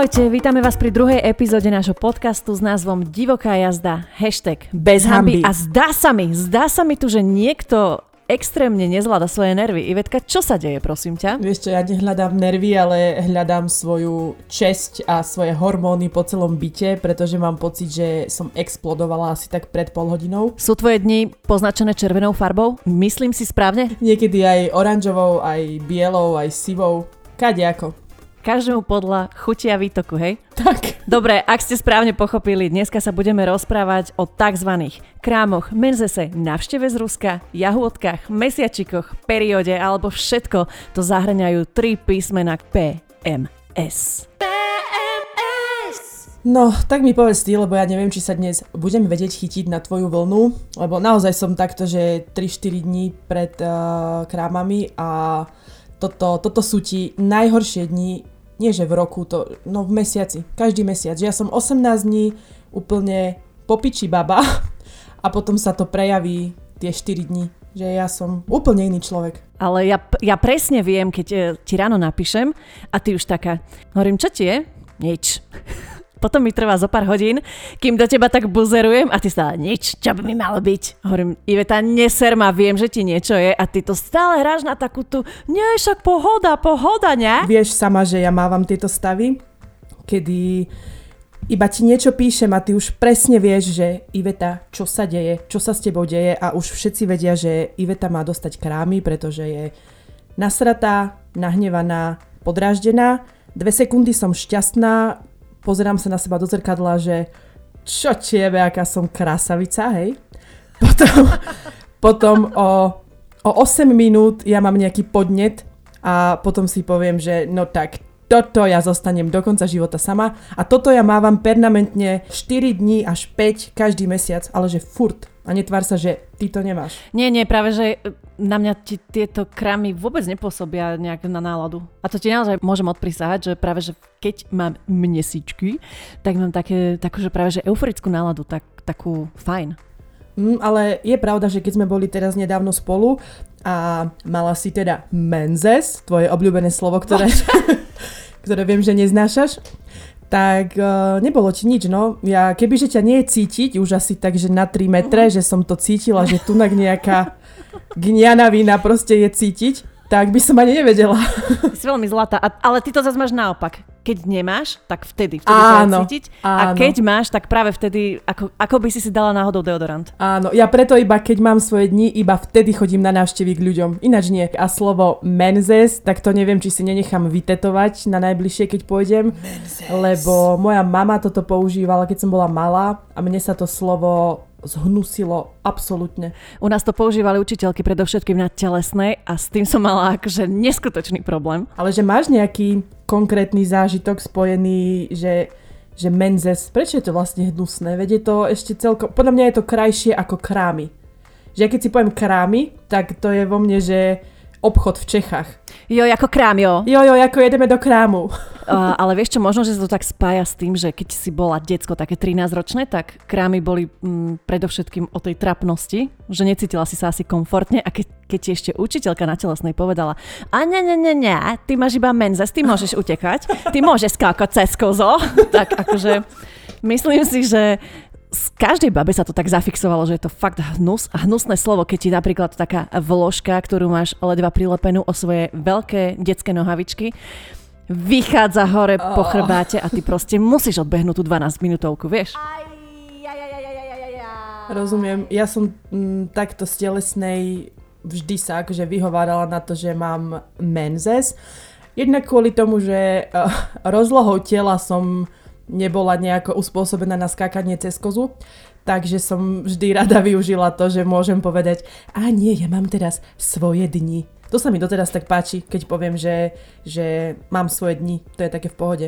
Ahojte, vítame vás pri druhej epizóde nášho podcastu s názvom Divoká jazda, hashtag bez hamby. A zdá sa mi, zdá sa mi tu, že niekto extrémne nezvláda svoje nervy. Ivetka, čo sa deje, prosím ťa? Vieš čo, ja nehľadám nervy, ale hľadám svoju česť a svoje hormóny po celom byte, pretože mám pocit, že som explodovala asi tak pred pol hodinou. Sú tvoje dni poznačené červenou farbou? Myslím si správne? Niekedy aj oranžovou, aj bielou, aj sivou. Kade ako. Každému podľa chutia výtoku, hej? Tak. Dobre, ak ste správne pochopili, dneska sa budeme rozprávať o tzv. krámoch, menzese, navšteve z Ruska, jahôdkach, mesiačikoch, perióde alebo všetko to zahrňajú tri písmena PMS. No, tak mi povedz ty, lebo ja neviem, či sa dnes budem vedieť chytiť na tvoju vlnu, lebo naozaj som takto, že 3-4 dní pred uh, krámami a toto, toto sú ti najhoršie dni, nie že v roku, to, no v mesiaci, každý mesiac. Ja som 18 dní úplne popiči baba a potom sa to prejaví tie 4 dní že ja som úplne iný človek. Ale ja, ja presne viem, keď e, ti ráno napíšem a ty už taká, hovorím, čo ti je? Nič. Potom mi trvá zo pár hodín, kým do teba tak buzerujem a ty stále nič, čo by mi malo byť. Hovorím, Iveta, neser ma, viem, že ti niečo je a ty to stále hráš na takú tu, nie, však pohoda, pohoda, ne? Vieš sama, že ja mávam tieto stavy, kedy iba ti niečo píšem a ty už presne vieš, že Iveta, čo sa deje, čo sa s tebou deje a už všetci vedia, že Iveta má dostať krámy, pretože je nasratá, nahnevaná, podráždená. Dve sekundy som šťastná, pozerám sa na seba do zrkadla, že čo tiebe, aká som krasavica, hej. Potom, potom o, o 8 minút ja mám nejaký podnet a potom si poviem, že no tak toto ja zostanem do konca života sama a toto ja mávam permanentne 4 dní až 5 každý mesiac, ale že furt. A netvár sa, že ty to nemáš. Nie, nie, práve, že e, na mňa ti tieto kramy vôbec nepôsobia nejak na náladu. A to ti naozaj môžem odprisahať, že práve, že keď mám mesičky, tak mám také, takú, že práve, že euforickú náladu, tak, takú fajn. Mm, ale je pravda, že keď sme boli teraz nedávno spolu a mala si teda menzes, tvoje obľúbené slovo, ktoré, ktoré viem, že neznášaš, tak uh, nebolo ti nič, no. Ja, kebyže ťa nie je cítiť, už asi tak, že na 3 metre, uh-huh. že som to cítila, že tu nejaká gnianavina proste je cítiť, tak by som ani nevedela. Si veľmi zlatá, ale ty to zase máš naopak keď nemáš, tak vtedy, vtedy áno, cítiť. Áno. A keď máš, tak práve vtedy, ako, ako by si si dala náhodou deodorant. Áno, ja preto iba keď mám svoje dni, iba vtedy chodím na návštevy k ľuďom. Ináč nie. A slovo menzes, tak to neviem, či si nenechám vytetovať na najbližšie, keď pôjdem. Menzes. Lebo moja mama toto používala, keď som bola malá a mne sa to slovo zhnusilo absolútne. U nás to používali učiteľky predovšetkým na telesnej a s tým som mala akože neskutočný problém. Ale že máš nejaký konkrétny zážitok spojený, že že menzes, prečo je to vlastne hnusné? Veď je to ešte celkom, podľa mňa je to krajšie ako krámy. Že keď si poviem krámy, tak to je vo mne, že obchod v Čechách. Jo, ako krám, jo. Jo, jo, ako jedeme do krámu. Uh, ale vieš čo, možno, že sa to tak spája s tým, že keď si bola decko také 13-ročné, tak krámy boli mm, predovšetkým o tej trapnosti, že necítila si sa asi komfortne a keď, keď ti ešte učiteľka na telesnej povedala a ne, ne, ne, ne, ty máš iba menzes, ty môžeš utekať, ty môžeš skákať cez kozo, tak akože myslím si, že z každej babe sa to tak zafixovalo, že je to fakt hnus a hnusné slovo, keď ti napríklad taká vložka, ktorú máš ledva prilepenú o svoje veľké detské nohavičky, vychádza hore oh. po chrbáte a ty proste musíš odbehnúť tú 12 minútovku, vieš? Rozumiem. Ja som m, mm, takto z telesnej vždy sa akože vyhovárala na to, že mám menzes. Jednak kvôli tomu, že uh, rozlohou tela som nebola nejako uspôsobená na skákanie cez kozu. Takže som vždy rada využila to, že môžem povedať, a nie, ja mám teraz svoje dni. To sa mi doteraz tak páči, keď poviem, že, že mám svoje dni. To je také v pohode.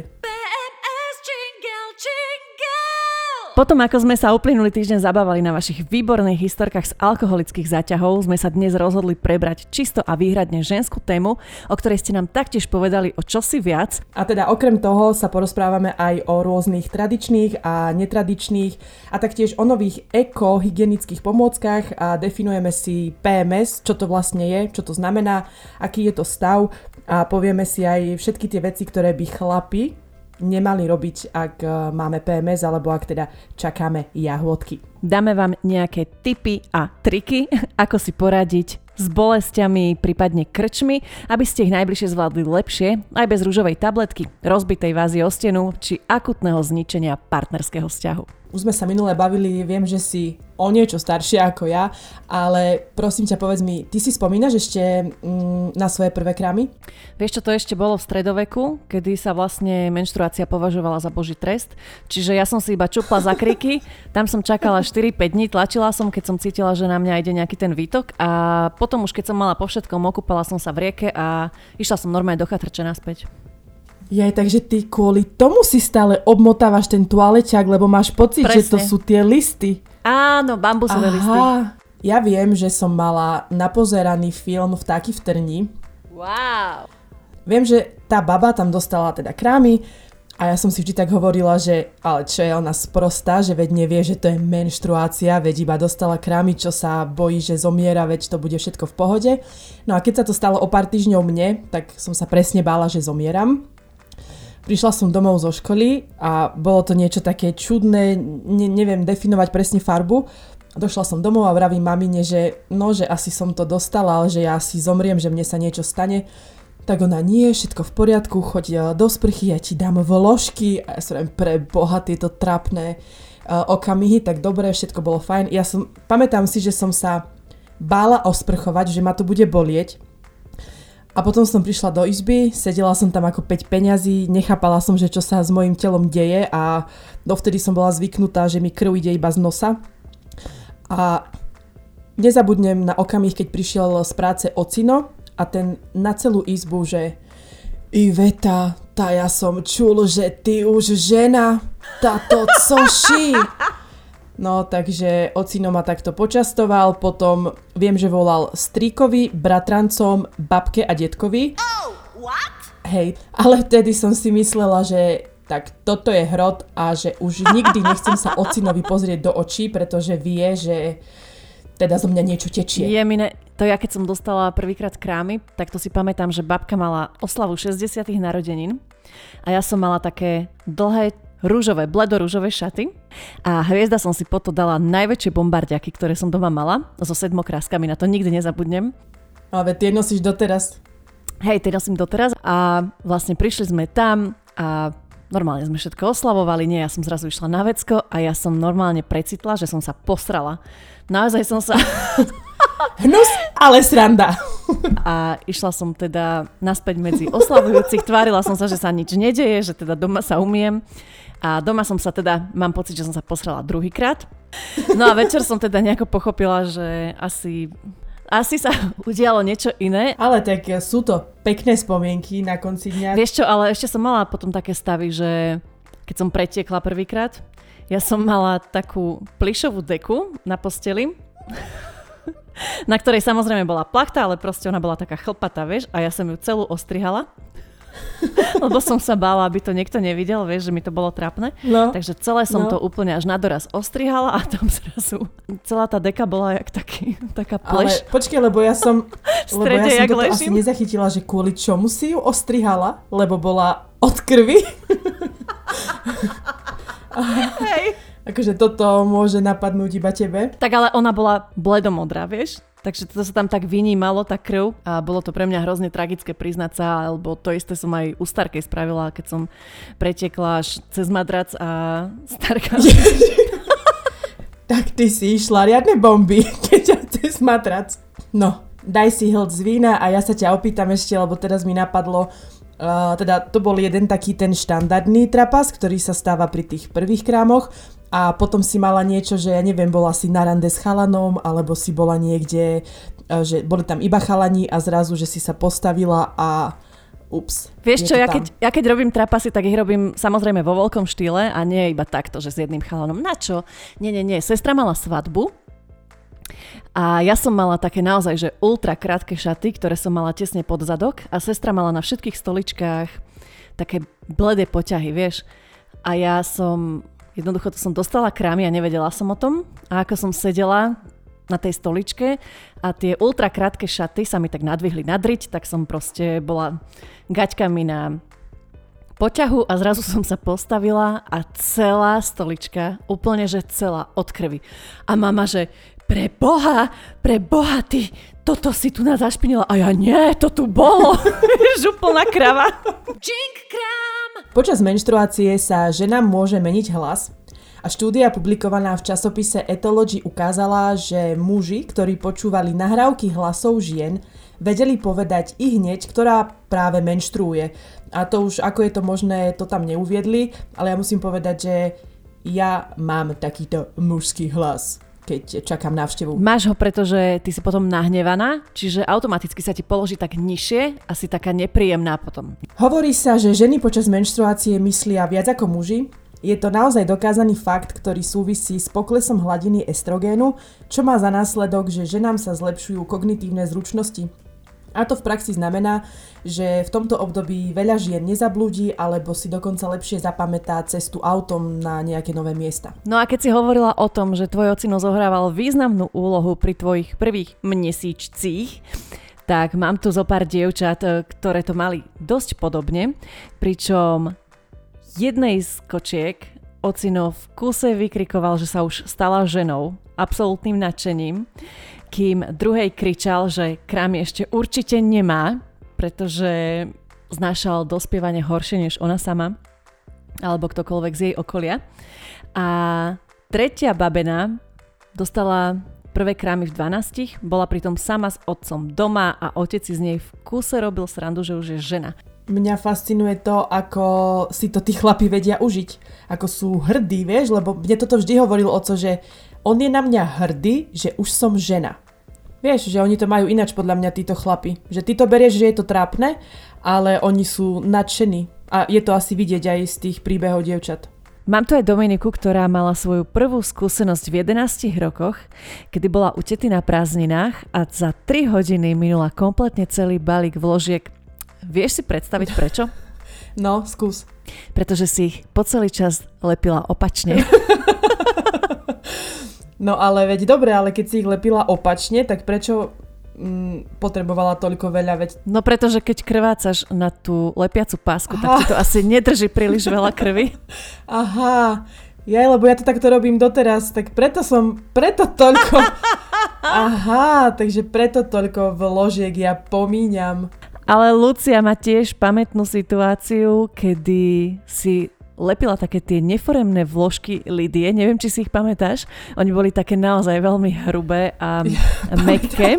Potom, ako sme sa uplynulý týždeň zabávali na vašich výborných historkách z alkoholických zaťahov, sme sa dnes rozhodli prebrať čisto a výhradne ženskú tému, o ktorej ste nám taktiež povedali o čosi viac. A teda okrem toho sa porozprávame aj o rôznych tradičných a netradičných a taktiež o nových eko-hygienických pomôckach a definujeme si PMS, čo to vlastne je, čo to znamená, aký je to stav a povieme si aj všetky tie veci, ktoré by chlapi nemali robiť, ak e, máme PMS alebo ak teda čakáme jahôdky. Dáme vám nejaké tipy a triky, ako si poradiť s bolestiami, prípadne krčmi, aby ste ich najbližšie zvládli lepšie, aj bez rúžovej tabletky, rozbitej vázy o stenu či akutného zničenia partnerského vzťahu už sme sa minule bavili, viem, že si o niečo staršia ako ja, ale prosím ťa, povedz mi, ty si spomínaš ešte mm, na svoje prvé krámy? Vieš čo, to ešte bolo v stredoveku, kedy sa vlastne menštruácia považovala za boží trest, čiže ja som si iba čupla za kriky, tam som čakala 4-5 dní, tlačila som, keď som cítila, že na mňa ide nejaký ten výtok a potom už keď som mala po všetkom, okúpala som sa v rieke a išla som normálne do chatrče naspäť. Ja, takže ty kvôli tomu si stále obmotávaš ten toaleťak, lebo máš pocit, Presne. že to sú tie listy. Áno, bambusové Aha. listy. Ja viem, že som mala napozeraný film v trni. Wow. Viem, že tá baba tam dostala teda krámy a ja som si vždy tak hovorila, že ale čo je ona sprostá, že veď nevie, že to je menštruácia, veď iba dostala krámy, čo sa bojí, že zomiera, veď to bude všetko v pohode. No a keď sa to stalo o pár týždňov mne, tak som sa presne bála, že zomieram. Prišla som domov zo školy a bolo to niečo také čudné, ne, neviem definovať presne farbu. Došla som domov a vravím mamine, že no, že asi som to dostala, ale že ja asi zomriem, že mne sa niečo stane. Tak ona nie, všetko v poriadku, choď e, do sprchy, ja ti dám vložky a ja som pre boha tieto trapné uh, okamihy, tak dobre, všetko bolo fajn. Ja som, pamätám si, že som sa bála osprchovať, že ma to bude bolieť, a potom som prišla do izby, sedela som tam ako 5 peňazí, nechápala som, že čo sa s mojim telom deje a dovtedy som bola zvyknutá, že mi krv ide iba z nosa. A nezabudnem na okamih, keď prišiel z práce ocino a ten na celú izbu, že Iveta, tá ja som čul, že ty už žena, táto coši. No takže ocino ma takto počastoval, potom viem, že volal strýkovi, bratrancom, babke a detkovi. Oh, what? Hej, ale vtedy som si myslela, že tak toto je hrot a že už nikdy nechcem sa ocinovi pozrieť do očí, pretože vie, že teda zo mňa niečo tečie. Je mine, to ja keď som dostala prvýkrát krámy, tak to si pamätám, že babka mala oslavu 60. narodenín a ja som mala také dlhé rúžové, bledorúžové šaty a hviezda som si potom dala najväčšie bombardiaky, ktoré som doma mala, so sedmokráskami, na to nikdy nezabudnem. Ale tie nosíš doteraz. Hej, tie nosím doteraz a vlastne prišli sme tam a normálne sme všetko oslavovali, nie, ja som zrazu išla na vecko a ja som normálne precitla, že som sa posrala. Naozaj som sa... Hnus, ale sranda. A išla som teda naspäť medzi oslavujúcich, tvárila som sa, že sa nič nedeje, že teda doma sa umiem. A doma som sa teda, mám pocit, že som sa posrala druhýkrát. No a večer som teda nejako pochopila, že asi asi sa udialo niečo iné. Ale tak sú to pekné spomienky na konci dňa. Vieš čo, ale ešte som mala potom také stavy, že keď som pretiekla prvýkrát, ja som mala takú plišovú deku na posteli, na ktorej samozrejme bola plachta, ale proste ona bola taká chlpatá, vieš, a ja som ju celú ostrihala. Lebo som sa bála, aby to niekto nevidel, vieš, že mi to bolo trápne. No. Takže celé som no. to úplne až na doraz ostrihala a tam zrazu celá tá deka bola jak taký, taká pleš. Ale počkej, lebo ja som, lebo ja som toto ležím. asi nezachytila, že kvôli čomu si ju ostrihala, lebo bola od krvi. Hej. Akože toto môže napadnúť iba tebe. Tak ale ona bola bledomodrá, vieš? Takže to sa tam tak vynímalo, tá krv. A bolo to pre mňa hrozne tragické priznať sa, alebo to isté som aj u Starkej spravila, keď som pretekla až cez madrac a Starka... tak ty si išla riadne bomby, keď cez madrac. No, daj si hlc z vína a ja sa ťa opýtam ešte, lebo teraz mi napadlo, Uh, teda to bol jeden taký ten štandardný trapas, ktorý sa stáva pri tých prvých krámoch a potom si mala niečo, že ja neviem, bola si na rande s chalanom, alebo si bola niekde, e, že boli tam iba chalani a zrazu, že si sa postavila a ups. Vieš čo, ja keď, ja keď robím trapasy, tak ich robím samozrejme vo veľkom štýle a nie iba takto, že s jedným chalanom. Na čo? Nie, nie, nie. Sestra mala svadbu a ja som mala také naozaj, že ultra krátke šaty, ktoré som mala tesne pod zadok a sestra mala na všetkých stoličkách také bledé poťahy, vieš. A ja som Jednoducho to som dostala krámy a nevedela som o tom. A ako som sedela na tej stoličke a tie ultra krátke šaty sa mi tak nadvihli nadriť, tak som proste bola gaťkami na poťahu a zrazu som sa postavila a celá stolička, úplne že celá od krvi. A mama, že pre Boha, pre Boha, ty, toto si tu nás zašpinila. A ja nie, to tu bolo. Župlná krava. Počas menštruácie sa ženám môže meniť hlas a štúdia publikovaná v časopise Etology ukázala, že muži, ktorí počúvali nahrávky hlasov žien, vedeli povedať i hneď, ktorá práve menštruuje. A to už ako je to možné, to tam neuviedli, ale ja musím povedať, že ja mám takýto mužský hlas keď čakám návštevu. Máš ho, pretože ty si potom nahnevaná, čiže automaticky sa ti položí tak nižšie a si taká nepríjemná potom. Hovorí sa, že ženy počas menštruácie myslia viac ako muži. Je to naozaj dokázaný fakt, ktorý súvisí s poklesom hladiny estrogénu, čo má za následok, že ženám sa zlepšujú kognitívne zručnosti. A to v praxi znamená, že v tomto období veľa žien nezablúdi alebo si dokonca lepšie zapamätá cestu autom na nejaké nové miesta. No a keď si hovorila o tom, že tvoj ocino zohrával významnú úlohu pri tvojich prvých mesíčcích, tak mám tu zo pár dievčat, e, ktoré to mali dosť podobne, pričom jednej z kočiek ocino v kuse vykrikoval, že sa už stala ženou, absolútnym nadšením kým druhej kričal, že krámy ešte určite nemá, pretože znášal dospievanie horšie než ona sama, alebo ktokoľvek z jej okolia. A tretia babena dostala prvé krámy v 12, bola pritom sama s otcom doma a otec si z nej v kuse robil srandu, že už je žena. Mňa fascinuje to, ako si to tí chlapi vedia užiť. Ako sú hrdí, vieš, lebo mne toto vždy hovoril oco, že on je na mňa hrdý, že už som žena. Vieš, že oni to majú ináč podľa mňa títo chlapi. Že ty to berieš, že je to trápne, ale oni sú nadšení. A je to asi vidieť aj z tých príbehov dievčat. Mám tu aj Dominiku, ktorá mala svoju prvú skúsenosť v 11 rokoch, kedy bola u tety na prázdninách a za 3 hodiny minula kompletne celý balík vložiek. Vieš si predstaviť prečo? No, skús. Pretože si ich po celý čas lepila opačne. No ale veď dobre, ale keď si ich lepila opačne, tak prečo mm, potrebovala toľko veľa? Veď... No pretože keď krvácaš na tú lepiacu pásku, Aha. tak ti to asi nedrží príliš veľa krvi. Aha, ja, lebo ja to takto robím doteraz, tak preto som, preto toľko... Aha, takže preto toľko vložiek ja pomíňam. Ale Lucia má tiež pamätnú situáciu, kedy si lepila také tie neforemné vložky Lidie, neviem, či si ich pamätáš. Oni boli také naozaj veľmi hrubé a ja, mekké.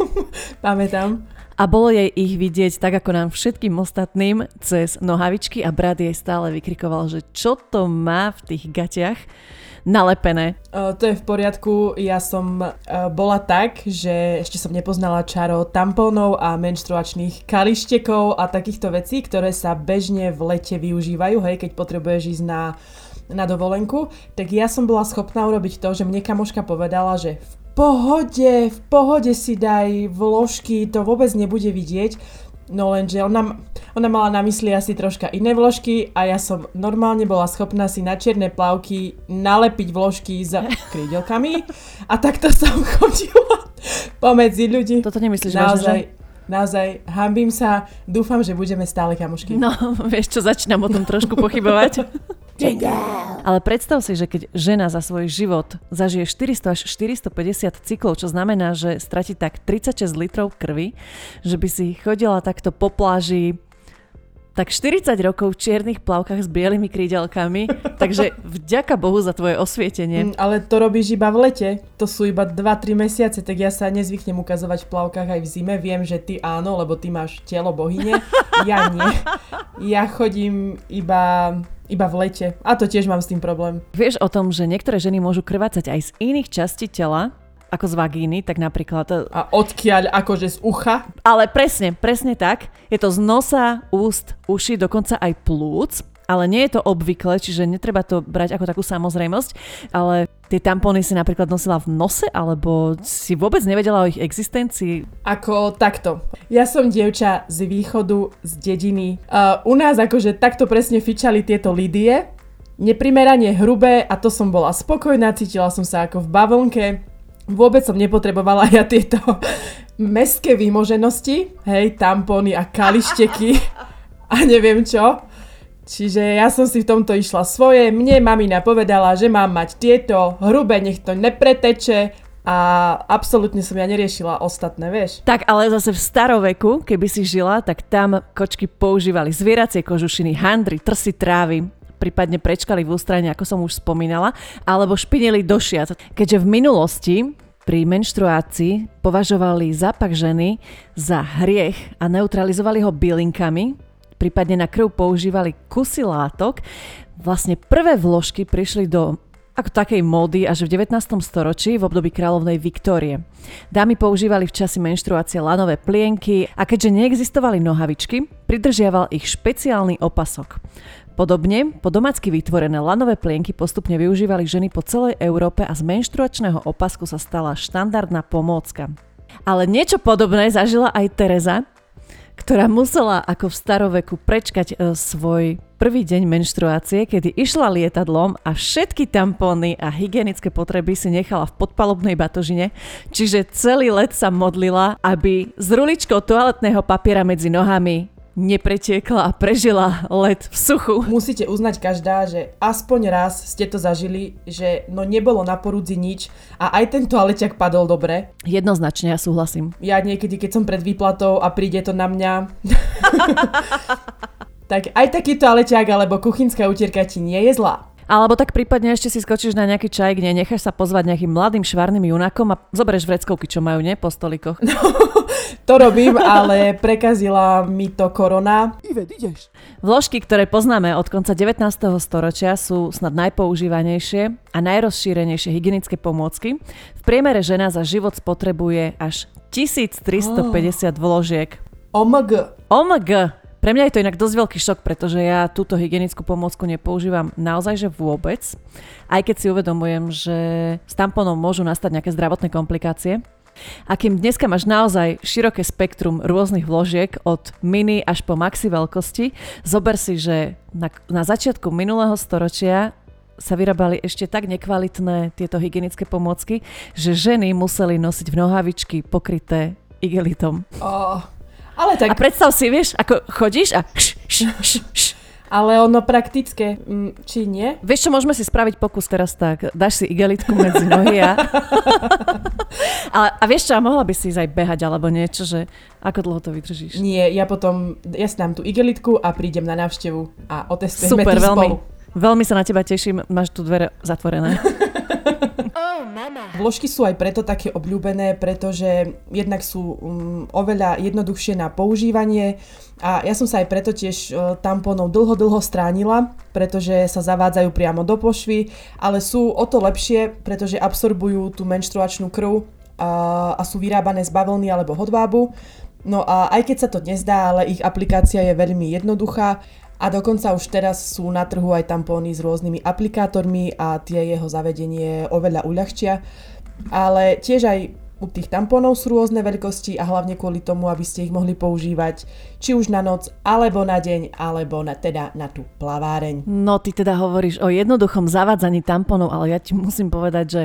Pamätám. A bolo jej ich vidieť tak ako nám všetkým ostatným cez nohavičky a brat jej stále vykrikoval, že čo to má v tých gaťach nalepené. Uh, to je v poriadku. Ja som uh, bola tak, že ešte som nepoznala čaro tampónov a menštruačných kalištekov a takýchto vecí, ktoré sa bežne v lete využívajú, hej, keď potrebuješ ísť na na dovolenku, tak ja som bola schopná urobiť to, že mne kamoška povedala, že v pohode, v pohode si daj vložky, to vôbec nebude vidieť. No lenže ona, ona mala na mysli asi troška iné vložky a ja som normálne bola schopná si na čierne plavky nalepiť vložky s krídelkami a takto som chodila pomedzi ľudí. Toto nemyslíš naozaj, vážne, Naozaj, hambím sa, dúfam, že budeme stále kamošky. No, vieš čo, začínam o tom trošku pochybovať. Ale predstav si, že keď žena za svoj život zažije 400 až 450 cyklov, čo znamená, že stratí tak 36 litrov krvi, že by si chodila takto po pláži tak 40 rokov v čiernych plavkách s bielými krídelkami, takže vďaka Bohu za tvoje osvietenie. Mm, ale to robíš iba v lete, to sú iba 2-3 mesiace, tak ja sa nezvyknem ukazovať v plavkách aj v zime, viem, že ty áno, lebo ty máš telo bohyne, ja nie. Ja chodím iba iba v lete. A to tiež mám s tým problém. Vieš o tom, že niektoré ženy môžu krvácať aj z iných častí tela, ako z vagíny, tak napríklad... E, A odkiaľ, akože z ucha? Ale presne, presne tak. Je to z nosa, úst, uši, dokonca aj plúc ale nie je to obvykle, čiže netreba to brať ako takú samozrejmosť, ale tie tampóny si napríklad nosila v nose, alebo si vôbec nevedela o ich existencii? Ako takto. Ja som dievča z východu, z dediny. Uh, u nás akože takto presne fičali tieto lidie, neprimerane hrubé a to som bola spokojná, cítila som sa ako v bavlnke, Vôbec som nepotrebovala ja tieto mestské výmoženosti, hej, tampóny a kališteky a neviem čo. Čiže ja som si v tomto išla svoje. Mne mamina povedala, že mám mať tieto hrubé, nech to nepreteče a absolútne som ja neriešila ostatné, vieš. Tak ale zase v staroveku, keby si žila, tak tam kočky používali zvieracie kožušiny, handry, trsy trávy, prípadne prečkali v ústrane, ako som už spomínala, alebo špinili do šiat. Keďže v minulosti pri menštruácii považovali zápak ženy za hriech a neutralizovali ho bylinkami, prípadne na krv používali kusy látok, vlastne prvé vložky prišli do ako takej módy až v 19. storočí v období kráľovnej Viktórie. Dámy používali v časi menštruácie lanové plienky a keďže neexistovali nohavičky, pridržiaval ich špeciálny opasok. Podobne, po domácky vytvorené lanové plienky postupne využívali ženy po celej Európe a z menštruačného opasku sa stala štandardná pomôcka. Ale niečo podobné zažila aj Teresa, ktorá musela ako v staroveku prečkať e, svoj prvý deň menštruácie, kedy išla lietadlom a všetky tampóny a hygienické potreby si nechala v podpalubnej batožine, čiže celý let sa modlila, aby s ruličkou toaletného papiera medzi nohami nepretiekla a prežila let v suchu. Musíte uznať každá, že aspoň raz ste to zažili, že no nebolo na porudzi nič a aj ten toaleťak padol dobre. Jednoznačne, ja súhlasím. Ja niekedy, keď som pred výplatou a príde to na mňa, tak aj taký toaleťak alebo kuchynská utierka ti nie je zlá. Alebo tak prípadne ešte si skočíš na nejaký čaj, kde necháš sa pozvať nejakým mladým švarným junakom a zoberieš vreckovky, čo majú, nie? Po stolikoch. No, to robím, ale prekazila mi to korona. Ivet, ideš. Vložky, ktoré poznáme od konca 19. storočia sú snad najpoužívanejšie a najrozšírenejšie hygienické pomôcky. V priemere žena za život spotrebuje až 1350 oh. vložiek. OMG. OMG. Pre mňa je to inak dosť veľký šok, pretože ja túto hygienickú pomôcku nepoužívam naozaj že vôbec. Aj keď si uvedomujem, že s tamponom môžu nastať nejaké zdravotné komplikácie. A kým dneska máš naozaj široké spektrum rôznych vložiek od mini až po maxi veľkosti, zober si, že na, na začiatku minulého storočia sa vyrábali ešte tak nekvalitné tieto hygienické pomôcky, že ženy museli nosiť v nohavičky pokryté igelitom. Oh, ale tak... A predstav si, vieš, ako chodíš a š, š, š, š. Ale ono praktické, mm, či nie? Vieš čo, môžeme si spraviť pokus teraz tak. Dáš si igelitku medzi nohy a... Ale, a vieš čo, a mohla by si ísť aj behať alebo niečo, že ako dlho to vydržíš? Nie, ja potom, ja si dám tú igelitku a prídem na návštevu a otestujeme Super, to veľmi, spolu. veľmi sa na teba teším, máš tu dvere zatvorené. Vložky sú aj preto také obľúbené, pretože jednak sú um, oveľa jednoduchšie na používanie a ja som sa aj preto tiež uh, tampónov dlho, dlho stránila, pretože sa zavádzajú priamo do pošvy, ale sú o to lepšie, pretože absorbujú tú menštruačnú krv a, a sú vyrábané z bavlny alebo hodvábu. No a aj keď sa to nezdá, ale ich aplikácia je veľmi jednoduchá a dokonca už teraz sú na trhu aj tampóny s rôznymi aplikátormi a tie jeho zavedenie oveľa uľahčia. Ale tiež aj u tých tampónov sú rôzne veľkosti a hlavne kvôli tomu, aby ste ich mohli používať či už na noc, alebo na deň, alebo na, teda na tú plaváreň. No ty teda hovoríš o jednoduchom zavádzaní tampónov, ale ja ti musím povedať, že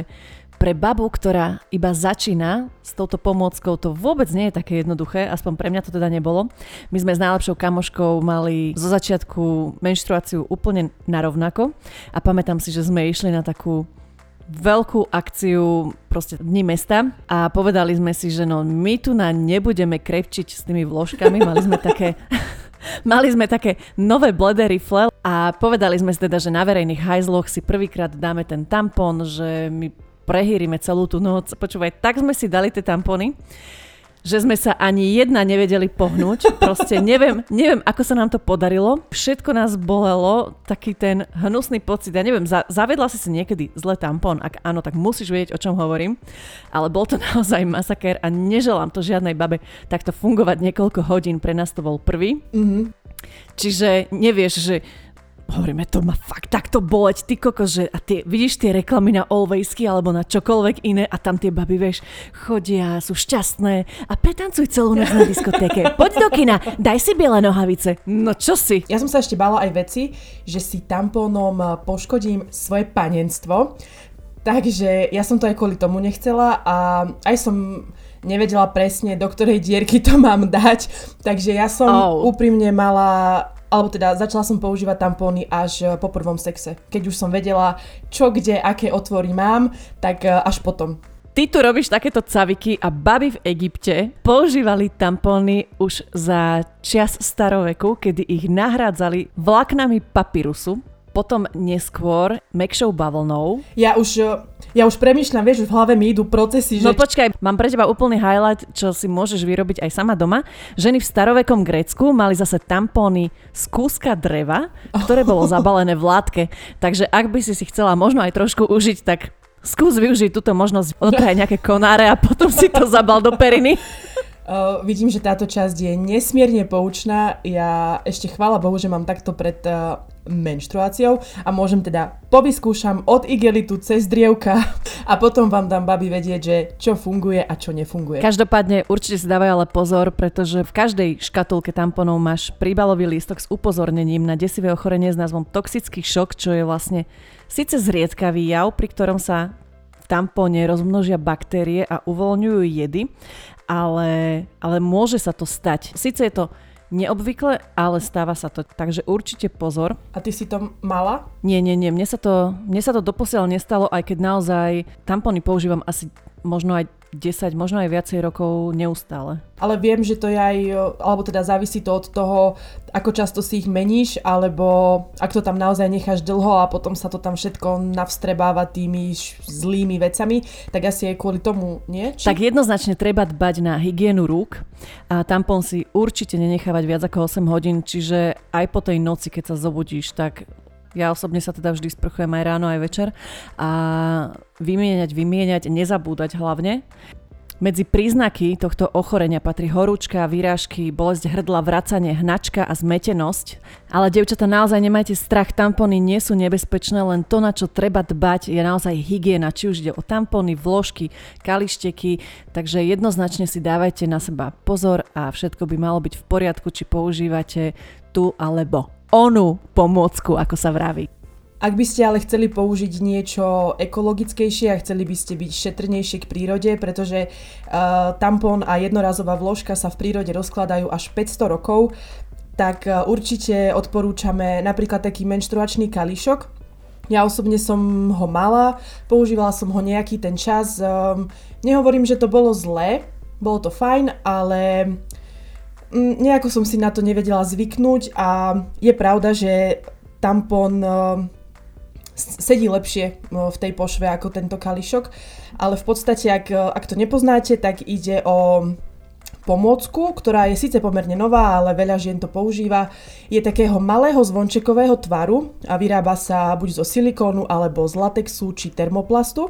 pre babu, ktorá iba začína s touto pomôckou, to vôbec nie je také jednoduché, aspoň pre mňa to teda nebolo. My sme s najlepšou kamoškou mali zo začiatku menštruáciu úplne narovnako a pamätám si, že sme išli na takú veľkú akciu proste dni mesta a povedali sme si, že no my tu na nebudeme krepčiť s tými vložkami, mali sme také Mali sme také nové bledé rifle a povedali sme si teda, že na verejných hajzloch si prvýkrát dáme ten tampon, že my prehýrime celú tú noc. Počúvaj, tak sme si dali tie tampony, že sme sa ani jedna nevedeli pohnúť. Proste neviem, neviem, ako sa nám to podarilo. Všetko nás bolelo, taký ten hnusný pocit. Ja neviem, za, zavedla si si niekedy zle tampon? Ak áno, tak musíš vedieť, o čom hovorím. Ale bol to naozaj masakér a neželám to žiadnej babe takto fungovať niekoľko hodín. Pre nás to bol prvý. Mm-hmm. Čiže nevieš, že hovoríme, to ma fakt takto boleť, ty koko, že a tie, vidíš tie reklamy na Alwaysky alebo na čokoľvek iné a tam tie baby, vieš, chodia, sú šťastné a pretancuj celú noc na diskotéke. Poď do kina, daj si biele nohavice. No čo si? Ja som sa ešte bála aj veci, že si tampónom eh, poškodím svoje panenstvo, takže ja som to aj kvôli tomu nechcela a aj som nevedela presne, do ktorej dierky to mám dať. Takže ja som oh. úprimne mala alebo teda začala som používať tampóny až po prvom sexe. Keď už som vedela, čo, kde, aké otvory mám, tak až potom. Ty tu robíš takéto caviky a baby v Egypte používali tampóny už za čias staroveku, kedy ich nahrádzali vláknami papirusu, potom neskôr mekšou bavlnou. Ja už, ja už premýšľam, vieš, v hlave mi idú procesy, že... No počkaj, mám pre teba úplný highlight, čo si môžeš vyrobiť aj sama doma. Ženy v starovekom Grécku mali zase tampóny z kúska dreva, ktoré bolo zabalené v látke. Takže ak by si si chcela možno aj trošku užiť, tak skús využiť túto možnosť, odotraj nejaké konáre a potom si to zabal do periny. Uh, vidím, že táto časť je nesmierne poučná. Ja ešte chvála Bohu, že mám takto pred uh, menštruáciou a môžem teda povyskúšam od igelitu cez drievka a potom vám dám babi vedieť, že čo funguje a čo nefunguje. Každopádne určite si dávaj ale pozor, pretože v každej škatulke tamponov máš príbalový lístok s upozornením na desivé ochorenie s názvom toxický šok, čo je vlastne síce zriedkavý jav, pri ktorom sa tampóne rozmnožia baktérie a uvoľňujú jedy, ale, ale môže sa to stať. Sice je to neobvykle, ale stáva sa to. Takže určite pozor. A ty si to mala? Nie, nie, nie. Mne sa to, mne sa to doposiaľ nestalo, aj keď naozaj tampony používam asi možno aj 10, možno aj viacej rokov neustále. Ale viem, že to je aj, alebo teda závisí to od toho, ako často si ich meníš, alebo ak to tam naozaj necháš dlho a potom sa to tam všetko navstrebáva tými zlými vecami, tak asi aj kvôli tomu, nie? Či... Tak jednoznačne treba dbať na hygienu rúk a tampon si určite nenechávať viac ako 8 hodín, čiže aj po tej noci, keď sa zobudíš, tak ja osobne sa teda vždy sprchujem aj ráno, aj večer. A vymieňať, vymieňať, nezabúdať hlavne. Medzi príznaky tohto ochorenia patrí horúčka, výrážky, bolesť hrdla, vracanie, hnačka a zmetenosť. Ale devčata, naozaj nemajte strach, tampony nie sú nebezpečné, len to, na čo treba dbať, je naozaj hygiena, či už ide o tampony, vložky, kališteky, takže jednoznačne si dávajte na seba pozor a všetko by malo byť v poriadku, či používate tu alebo onu pomôcku, ako sa vraví. Ak by ste ale chceli použiť niečo ekologickejšie a chceli by ste byť šetrnejšie k prírode, pretože uh, tampón a jednorazová vložka sa v prírode rozkladajú až 500 rokov, tak uh, určite odporúčame napríklad taký menštruačný kališok. Ja osobne som ho mala, používala som ho nejaký ten čas. Um, nehovorím, že to bolo zlé, bolo to fajn, ale nejako som si na to nevedela zvyknúť a je pravda, že tampon uh, sedí lepšie v tej pošve ako tento kališok, ale v podstate, ak, ak to nepoznáte, tak ide o pomôcku, ktorá je síce pomerne nová, ale veľa žien to používa. Je takého malého zvončekového tvaru a vyrába sa buď zo silikónu alebo z latexu či termoplastu.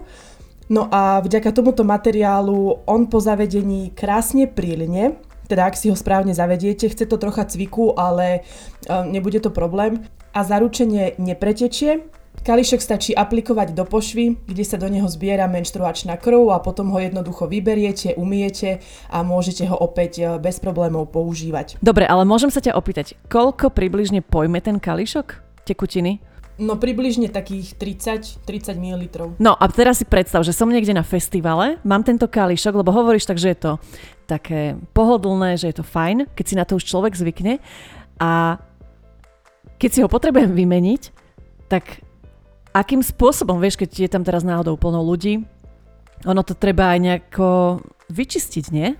No a vďaka tomuto materiálu on po zavedení krásne prílne, teda ak si ho správne zavediete, chce to trocha cviku, ale nebude to problém a zaručenie nepretečie Kališok stačí aplikovať do pošvy, kde sa do neho zbiera menštruačná krv a potom ho jednoducho vyberiete, umiete a môžete ho opäť e, bez problémov používať. Dobre, ale môžem sa ťa opýtať, koľko približne pojme ten kališok tekutiny? No približne takých 30, 30 ml. No a teraz si predstav, že som niekde na festivale, mám tento kališok, lebo hovoríš tak, že je to také pohodlné, že je to fajn, keď si na to už človek zvykne a keď si ho potrebujem vymeniť, tak akým spôsobom, vieš, keď je tam teraz náhodou plno ľudí, ono to treba aj nejako vyčistiť, nie?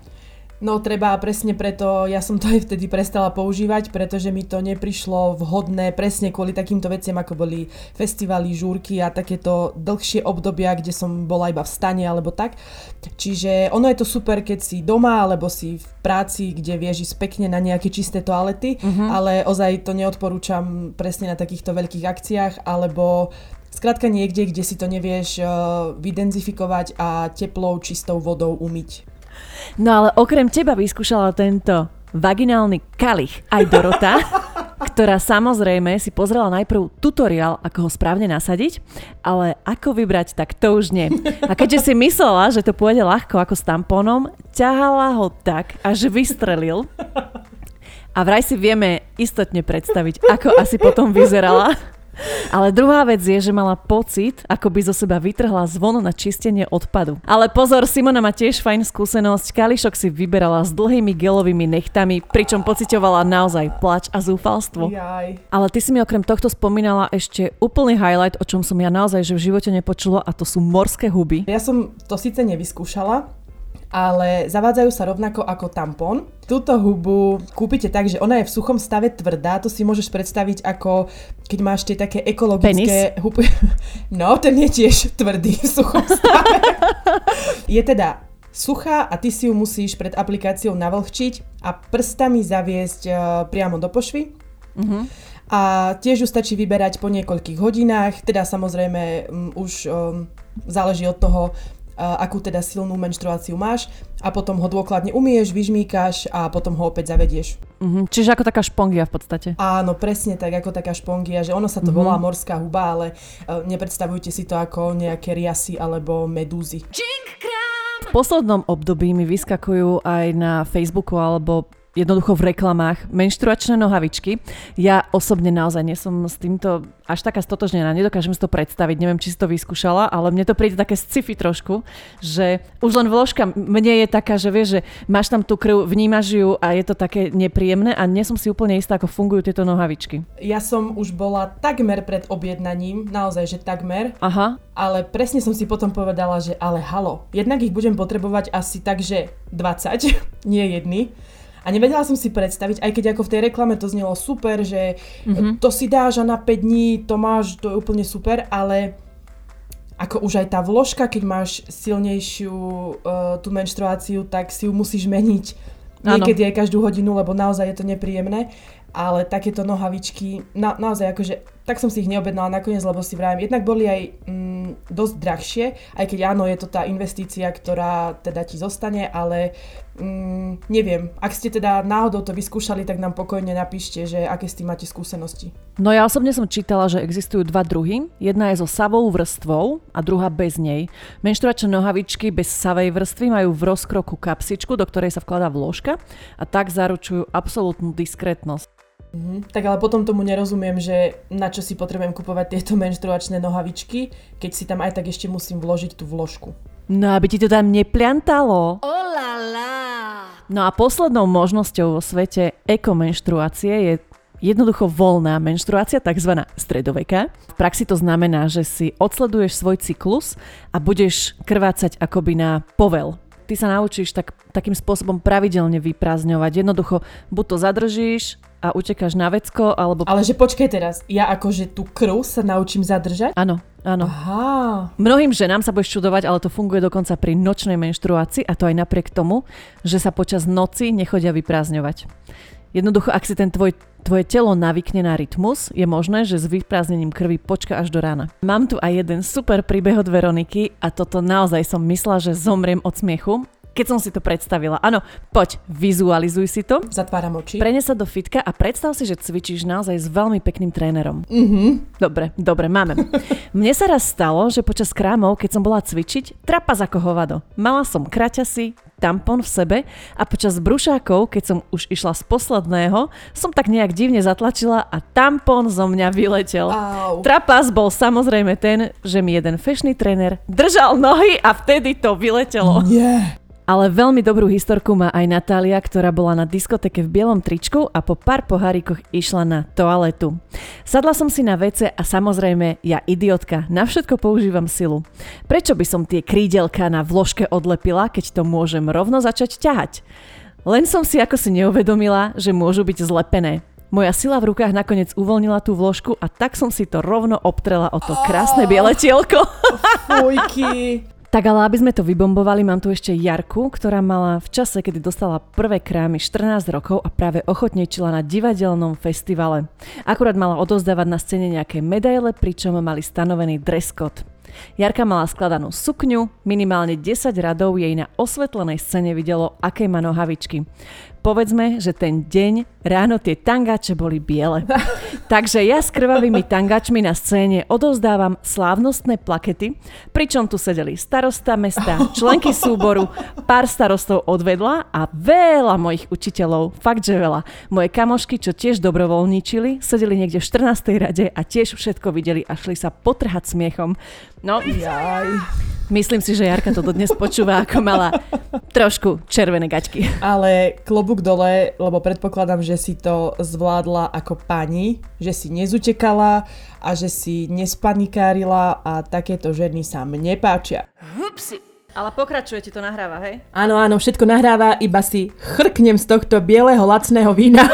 No treba presne preto, ja som to aj vtedy prestala používať, pretože mi to neprišlo vhodné presne kvôli takýmto veciam, ako boli festivaly, žúrky a takéto dlhšie obdobia, kde som bola iba v stane alebo tak. Čiže ono je to super, keď si doma alebo si v práci, kde vieš ísť pekne na nejaké čisté toalety, uh-huh. ale ozaj to neodporúčam presne na takýchto veľkých akciách alebo Skrátka niekde, kde si to nevieš uh, vydenzifikovať a teplou, čistou vodou umyť. No ale okrem teba vyskúšala tento vaginálny kalich aj Dorota, ktorá samozrejme si pozrela najprv tutoriál, ako ho správne nasadiť, ale ako vybrať, tak to už nie. A keďže si myslela, že to pôjde ľahko ako s tampónom, ťahala ho tak, až vystrelil. A vraj si vieme istotne predstaviť, ako asi potom vyzerala. Ale druhá vec je, že mala pocit, ako by zo seba vytrhla zvon na čistenie odpadu. Ale pozor, Simona má tiež fajn skúsenosť. Kališok si vyberala s dlhými gelovými nechtami, pričom pocitovala naozaj plač a zúfalstvo. Jaj. Ale ty si mi okrem tohto spomínala ešte úplný highlight, o čom som ja naozaj že v živote nepočula a to sú morské huby. Ja som to síce nevyskúšala, ale zavádzajú sa rovnako ako tampón. Túto hubu kúpite tak, že ona je v suchom stave tvrdá, to si môžeš predstaviť ako keď máš tie také ekologické huby. No, ten je tiež tvrdý v suchom stave. je teda suchá a ty si ju musíš pred aplikáciou navlhčiť a prstami zaviesť uh, priamo do pošvy. Mhm. A tiež ju stačí vyberať po niekoľkých hodinách, teda samozrejme už um, záleží od toho, akú teda silnú menštruáciu máš a potom ho dôkladne umieš, vyžmíkaš a potom ho opäť zavedieš. Mhm, čiže ako taká špongia v podstate. Áno, presne tak, ako taká špongia, že ono sa to Mhm. volá morská huba, ale uh, nepredstavujte si to ako nejaké riasy alebo medúzy. V poslednom období mi vyskakujú aj na Facebooku alebo jednoducho v reklamách menštruačné nohavičky. Ja osobne naozaj nie som s týmto až taká stotožnená, nedokážem si to predstaviť, neviem, či si to vyskúšala, ale mne to príde také sci-fi trošku, že už len vložka mne je taká, že vieš, že máš tam tú krv, vnímaš ju a je to také nepríjemné a nie som si úplne istá, ako fungujú tieto nohavičky. Ja som už bola takmer pred objednaním, naozaj, že takmer, Aha, ale presne som si potom povedala, že ale halo, jednak ich budem potrebovať asi tak, že 20, nie jedny. A nevedela som si predstaviť, aj keď ako v tej reklame to znelo super, že mm-hmm. to si dáš a na 5 dní to máš, to je úplne super, ale ako už aj tá vložka, keď máš silnejšiu uh, tú menštruáciu, tak si ju musíš meniť niekedy aj každú hodinu, lebo naozaj je to nepríjemné. Ale takéto nohavičky, na, naozaj akože, tak som si ich neobjednala nakoniec, lebo si vravím, jednak boli aj mm, dosť drahšie, aj keď áno, je to tá investícia, ktorá teda ti zostane, ale mm, neviem, ak ste teda náhodou to vyskúšali, tak nám pokojne napíšte, že aké s tým máte skúsenosti. No ja osobne som čítala, že existujú dva druhy. Jedna je so savou vrstvou a druhá bez nej. Menštruačné nohavičky bez savej vrstvy majú v rozkroku kapsičku, do ktorej sa vkladá vložka a tak zaručujú absolútnu diskrétnosť. Mhm. Tak ale potom tomu nerozumiem, že na čo si potrebujem kupovať tieto menštruačné nohavičky, keď si tam aj tak ešte musím vložiť tú vložku. No aby ti to tam nepliantalo. No a poslednou možnosťou vo svete ekomenštruácie je jednoducho voľná menštruácia, tzv. stredoveká. V praxi to znamená, že si odsleduješ svoj cyklus a budeš krvácať akoby na povel. Ty sa naučíš tak, takým spôsobom pravidelne vyprázdňovať. Jednoducho, buď to zadržíš a utekáš na vecko, alebo... Ale že počkaj teraz, ja akože tú krv sa naučím zadržať? Áno, áno. Aha, Mnohým ženám sa budeš čudovať, ale to funguje dokonca pri nočnej menštruácii a to aj napriek tomu, že sa počas noci nechodia vyprázdňovať. Jednoducho, ak si ten tvoj, tvoje telo navykne na rytmus, je možné, že s vyprázdnením krvi počka až do rána. Mám tu aj jeden super príbeh od Veroniky a toto naozaj som myslela, že zomriem od smiechu, keď som si to predstavila. Áno, poď, vizualizuj si to. zatváram oči. Prene sa do fitka a predstav si, že cvičíš naozaj s veľmi pekným trénerom. Mhm. Dobre, dobre, máme. Mne sa raz stalo, že počas krámov, keď som bola cvičiť, trapas ako hovado. Mala som kraťasy, tampon v sebe a počas brušákov, keď som už išla z posledného, som tak nejak divne zatlačila a tampon zo mňa vyletel. Au. Trapas bol samozrejme ten, že mi jeden fešný tréner držal nohy a vtedy to vyletelo. Nie. Ale veľmi dobrú historku má aj Natália, ktorá bola na diskoteke v bielom tričku a po pár pohárikoch išla na toaletu. Sadla som si na vece a samozrejme, ja idiotka, na všetko používam silu. Prečo by som tie krídelka na vložke odlepila, keď to môžem rovno začať ťahať? Len som si ako si neuvedomila, že môžu byť zlepené. Moja sila v rukách nakoniec uvoľnila tú vložku a tak som si to rovno obtrela o to krásne biele tielko. Fujky. Tak ale aby sme to vybombovali, mám tu ešte Jarku, ktorá mala v čase, kedy dostala prvé krámy 14 rokov a práve ochotnečila na divadelnom festivale. Akurát mala odozdávať na scéne nejaké medaile, pričom mali stanovený dress code. Jarka mala skladanú sukňu, minimálne 10 radov jej na osvetlenej scéne videlo, aké má nohavičky. Povedzme, že ten deň ráno tie tangače boli biele. Takže ja s krvavými tangačmi na scéne odovzdávam slávnostné plakety, pričom tu sedeli starosta mesta, členky súboru, pár starostov odvedla a veľa mojich učiteľov, fakt že veľa. Moje kamošky, čo tiež dobrovoľníčili, sedeli niekde v 14. rade a tiež všetko videli a šli sa potrhať smiechom. No, Jaj. Myslím si, že Jarka to dnes počúva ako mala trošku červené gaťky. Ale klobúk dole, lebo predpokladám, že si to zvládla ako pani, že si nezutekala a že si nespanikárila a takéto ženy sa mne páčia. Hupsi. Ale pokračuje, ti to nahráva, hej? Áno, áno, všetko nahráva, iba si chrknem z tohto bieleho lacného vína.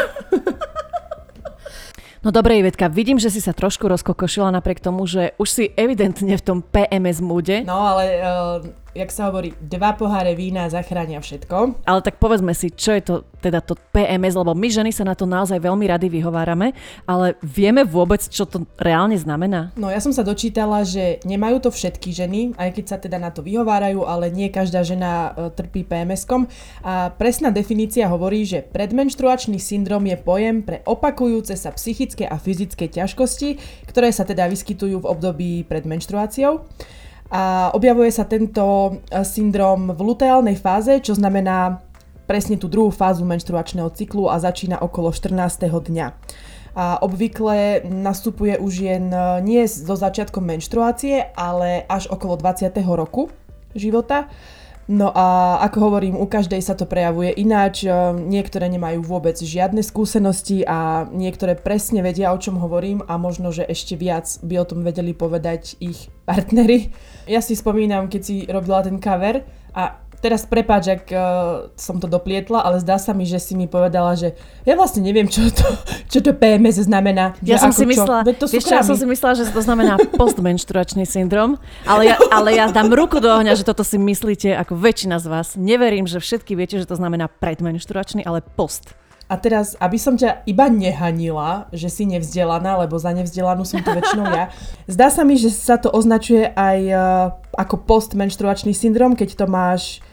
No dobre, Ivetka, vidím, že si sa trošku rozkokošila napriek tomu, že už si evidentne v tom PMS múde. No ale, uh, jak sa hovorí, dva poháre vína zachránia všetko. Ale tak povedzme si, čo je to teda to PMS, lebo my ženy sa na to naozaj veľmi rady vyhovárame, ale vieme vôbec, čo to reálne znamená? No ja som sa dočítala, že nemajú to všetky ženy, aj keď sa teda na to vyhovárajú, ale nie každá žena uh, trpí PMS-kom. A presná definícia hovorí, že predmenštruačný syndrom je pojem pre opakujúce sa psychické a fyzické ťažkosti, ktoré sa teda vyskytujú v období pred menštruáciou. A objavuje sa tento e, syndrom v luteálnej fáze, čo znamená presne tú druhú fázu menštruačného cyklu a začína okolo 14. dňa. A obvykle nastupuje už jen e, nie so začiatkom menštruácie, ale až okolo 20. roku života. No a ako hovorím, u každej sa to prejavuje ináč, e, niektoré nemajú vôbec žiadne skúsenosti a niektoré presne vedia, o čom hovorím a možno, že ešte viac by o tom vedeli povedať ich partnery. Ja si spomínam, keď si robila ten cover a teraz prepáč, ak uh, som to doplietla, ale zdá sa mi, že si mi povedala, že ja vlastne neviem, čo to, čo to PMS znamená. Ja som si myslela, to vieš čo, ja som si myslela, že to znamená postmenštruačný syndrom, ale ja, ale ja dám ruku do ohňa, že toto si myslíte ako väčšina z vás. Neverím, že všetky viete, že to znamená predmenštruačný, ale post. A teraz, aby som ťa iba nehanila, že si nevzdelaná, lebo za nevzdelanú som tu väčšinou ja, zdá sa mi, že sa to označuje aj uh, ako postmenštruačný syndrom, keď to máš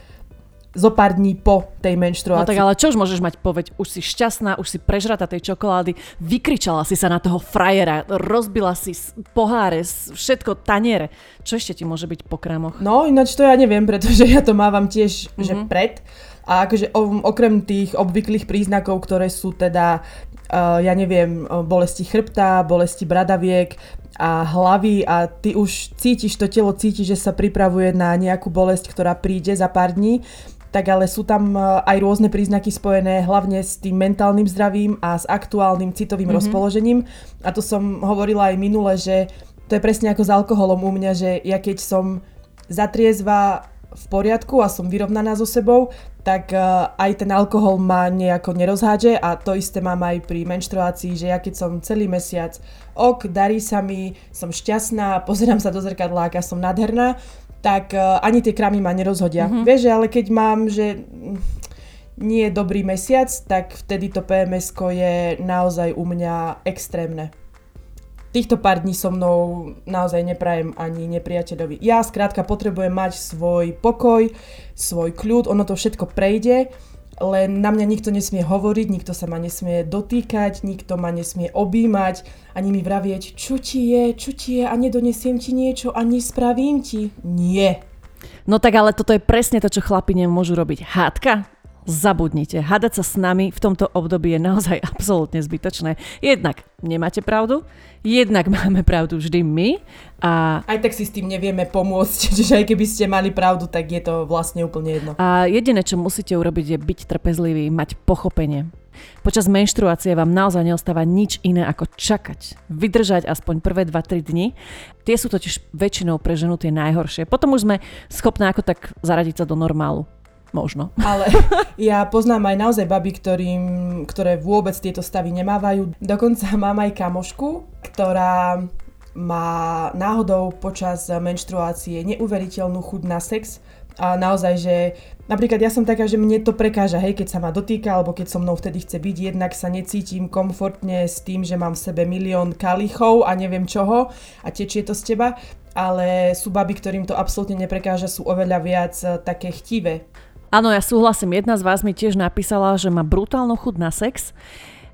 zo pár dní po tej No menštruácii. tak ale čo už môžeš mať povedť? Už si šťastná, už si prežratá tej čokolády, vykričala si sa na toho frajera, rozbila si poháre, všetko, taniere. Čo ešte ti môže byť po krámoch? No, ináč to ja neviem, pretože ja to mávam tiež, mm-hmm. Mhm. že pred. A akože okrem tých obvyklých príznakov, ktoré sú teda, uh, ja neviem, uh, bolesti chrbta, bolesti bradaviek a hlavy a ty už cítiš, to telo cíti, že sa pripravuje na nejakú bolesť, ktorá príde za pár dní, tak ale sú tam uh, aj rôzne príznaky spojené hlavne s tým mentálnym zdravím a s aktuálnym citovým mm-hmm. rozpoložením. A to som hovorila aj minule, že to je presne ako s alkoholom u mňa, že ja keď som zatriezva v poriadku a som vyrovnaná so sebou, tak uh, aj ten alkohol ma nejako nerozhádže a to isté mám aj pri menštruácii, že ja keď som celý mesiac ok, darí sa mi, som šťastná, pozerám sa do zrkadla, aká som nádherná, tak uh, ani tie kramy ma nerozhodia. Mm-hmm. Vieš, ale keď mám, že nie je dobrý mesiac, tak vtedy to pms je naozaj u mňa extrémne týchto pár dní so mnou naozaj neprajem ani nepriateľovi. Ja skrátka potrebujem mať svoj pokoj, svoj kľud, ono to všetko prejde, len na mňa nikto nesmie hovoriť, nikto sa ma nesmie dotýkať, nikto ma nesmie objímať, ani mi vravieť, čo ti je, čo ti je a nedonesiem ti niečo a nespravím ti. Nie. No tak ale toto je presne to, čo chlapi nemôžu robiť. Hádka? Zabudnite. Hádať sa s nami v tomto období je naozaj absolútne zbytočné. Jednak nemáte pravdu, jednak máme pravdu vždy my a Aj tak si s tým nevieme pomôcť, čiže aj keby ste mali pravdu, tak je to vlastne úplne jedno. A jediné, čo musíte urobiť, je byť trpezlivý, mať pochopenie. Počas menštruácie vám naozaj neostáva nič iné ako čakať. Vydržať aspoň prvé 2-3 dni. Tie sú totiž väčšinou pre ženu tie najhoršie. Potom už sme schopné ako tak zaradiť sa do normálu. Možno. Ale ja poznám aj naozaj baby, ktorým, ktoré vôbec tieto stavy nemávajú. Dokonca mám aj kamošku, ktorá má náhodou počas menštruácie neuveriteľnú chuť na sex. A naozaj, že napríklad ja som taká, že mne to prekáža, hej, keď sa ma dotýka, alebo keď so mnou vtedy chce byť, jednak sa necítim komfortne s tým, že mám v sebe milión kalichov a neviem čoho a tečie to z teba, ale sú baby, ktorým to absolútne neprekáža, sú oveľa viac eh, také chtivé. Áno, ja súhlasím. Jedna z vás mi tiež napísala, že má brutálnu chud na sex.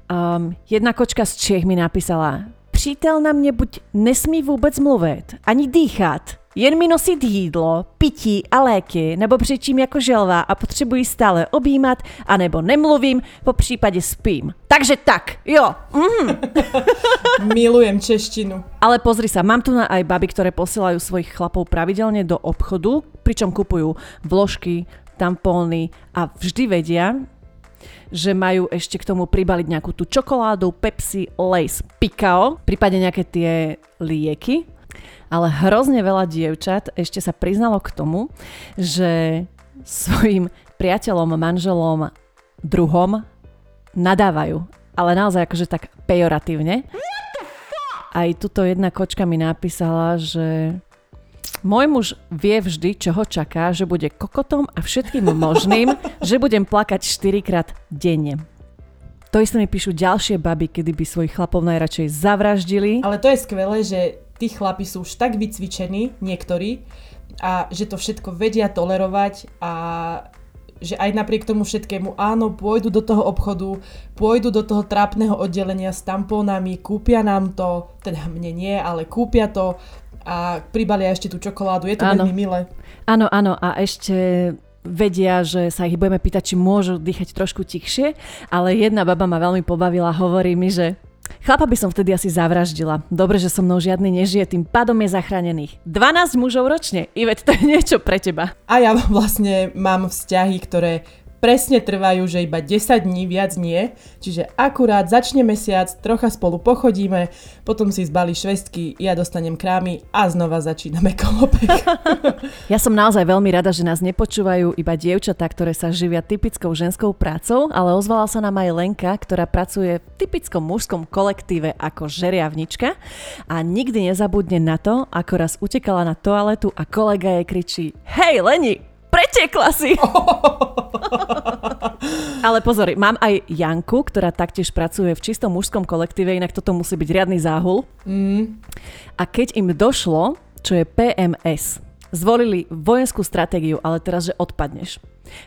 Um, jedna kočka z Čech mi napísala, přítel na mě buď nesmí vůbec mluvit, ani dýchat, jen mi nosit jídlo, pití a léky, nebo přičím jako želva a potřebuji stále objímat, anebo nemluvím, po případě spím. Takže tak, jo. Mm. Milujem češtinu. Ale pozri sa, mám tu na aj baby, ktoré posielajú svojich chlapov pravidelne do obchodu, pričom kupujú vložky, tampóny a vždy vedia, že majú ešte k tomu pribaliť nejakú tú čokoládu, Pepsi, Lace, Pikao, prípadne nejaké tie lieky, ale hrozne veľa dievčat ešte sa priznalo k tomu, že svojim priateľom, manželom, druhom nadávajú. Ale naozaj akože tak pejoratívne. Aj tuto jedna kočka mi napísala, že môj muž vie vždy, čo ho čaká, že bude kokotom a všetkým možným, že budem plakať 4 krát denne. To isté mi píšu ďalšie baby, kedy by svojich chlapov najradšej zavraždili. Ale to je skvelé, že tí chlapi sú už tak vycvičení, niektorí, a že to všetko vedia tolerovať a že aj napriek tomu všetkému, áno, pôjdu do toho obchodu, pôjdu do toho trápneho oddelenia s tampónami, kúpia nám to, teda mne nie, ale kúpia to a pribalia ešte tú čokoládu, je to áno. veľmi milé. Áno, áno a ešte vedia, že sa ich budeme pýtať, či môžu dýchať trošku tichšie, ale jedna baba ma veľmi pobavila, hovorí mi, že Chlapa by som vtedy asi zavraždila. Dobre, že so mnou žiadny nežije, tým pádom je zachránených. 12 mužov ročne. Ivet, to je niečo pre teba. A ja vlastne mám vzťahy, ktoré presne trvajú, že iba 10 dní, viac nie. Čiže akurát začne mesiac, trocha spolu pochodíme, potom si zbali švestky, ja dostanem krámy a znova začíname kolobek. ja som naozaj veľmi rada, že nás nepočúvajú iba dievčatá, ktoré sa živia typickou ženskou prácou, ale ozvala sa nám aj Lenka, ktorá pracuje v typickom mužskom kolektíve ako žeriavnička a nikdy nezabudne na to, ako raz utekala na toaletu a kolega jej kričí Hej Leni, pretekla si. Ale pozor, mám aj Janku, ktorá taktiež pracuje v čistom mužskom kolektíve, inak toto musí byť riadny záhul. Mm. A keď im došlo, čo je PMS, Zvolili vojenskú stratégiu, ale teraz, že odpadneš.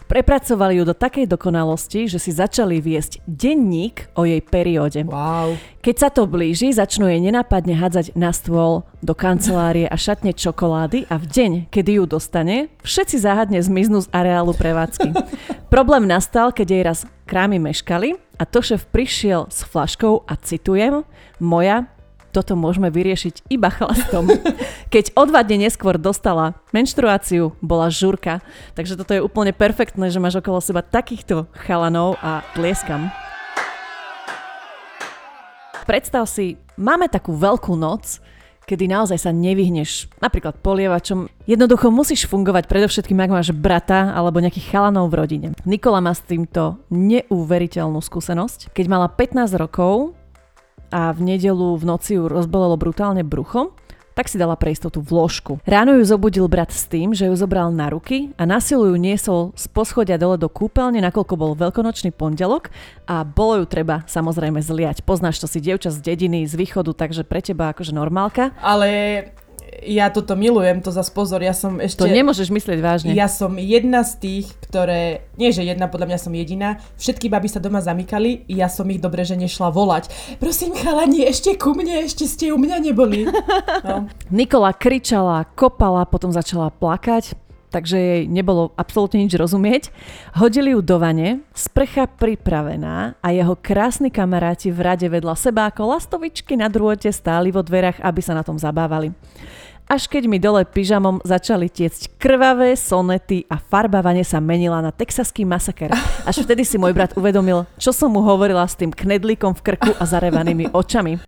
Prepracovali ju do takej dokonalosti, že si začali viesť denník o jej perióde. Wow. Keď sa to blíži, začnú jej nenápadne hádzať na stôl do kancelárie a šatne čokolády a v deň, kedy ju dostane, všetci záhadne zmiznú z areálu prevádzky. Problém nastal, keď jej raz krámy meškali a to šéf prišiel s flaškou a citujem, moja toto môžeme vyriešiť iba chlastom. Keď o dva dne neskôr dostala menštruáciu, bola žurka. Takže toto je úplne perfektné, že máš okolo seba takýchto chalanov a tlieskam. Predstav si, máme takú veľkú noc, kedy naozaj sa nevyhneš napríklad polievačom. Jednoducho musíš fungovať predovšetkým, ak máš brata alebo nejakých chalanov v rodine. Nikola má s týmto neuveriteľnú skúsenosť. Keď mala 15 rokov, a v nedelu v noci ju rozbolelo brutálne brucho, tak si dala pre istotu vložku. Ráno ju zobudil brat s tým, že ju zobral na ruky a na ju niesol z poschodia dole do kúpeľne, nakoľko bol veľkonočný pondelok a bolo ju treba samozrejme zliať. Poznáš to si dievča z dediny, z východu, takže pre teba akože normálka. Ale ja toto milujem, to zas pozor, ja som ešte... To nemôžeš myslieť vážne. Ja som jedna z tých, ktoré, nie že jedna, podľa mňa som jediná, všetky baby sa doma zamykali, ja som ich dobre, že nešla volať. Prosím chalani, ešte ku mne, ešte ste u mňa neboli. No. Nikola kričala, kopala, potom začala plakať takže jej nebolo absolútne nič rozumieť. Hodili ju do vane, sprcha pripravená a jeho krásni kamaráti v rade vedľa seba ako lastovičky na drôte stáli vo dverách, aby sa na tom zabávali až keď mi dole pyžamom začali tiecť krvavé sonety a farbávanie sa menila na texaský masaker. Až vtedy si môj brat uvedomil, čo som mu hovorila s tým knedlíkom v krku a zarevanými očami.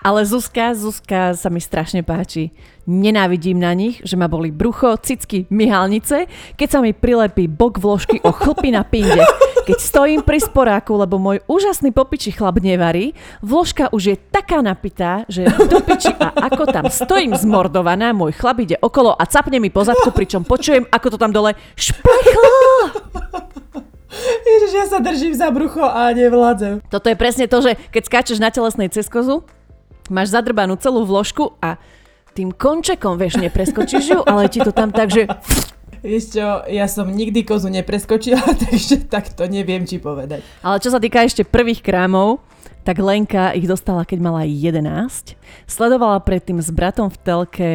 Ale Zuzka, Zuzka sa mi strašne páči. Nenávidím na nich, že ma boli brucho, cicky, myhalnice, keď sa mi prilepí bok vložky o chlpy na pinde. Keď stojím pri sporáku, lebo môj úžasný popiči chlap nevarí, vložka už je taká napitá, že do piči a ako tam stojím zmordovaná, môj chlap ide okolo a capne mi pozadku, pričom počujem, ako to tam dole šplechlo. Ježiš, ja sa držím za brucho a nevládzem. Toto je presne to, že keď skáčeš na telesnej ceskozu, máš zadrbanú celú vložku a tým končekom, vieš, nepreskočíš ju, ale ti to tam tak, že Vieš čo, ja som nikdy kozu nepreskočila, takže tak to neviem, či povedať. Ale čo sa týka ešte prvých krámov, tak Lenka ich dostala, keď mala 11. Sledovala predtým s bratom v telke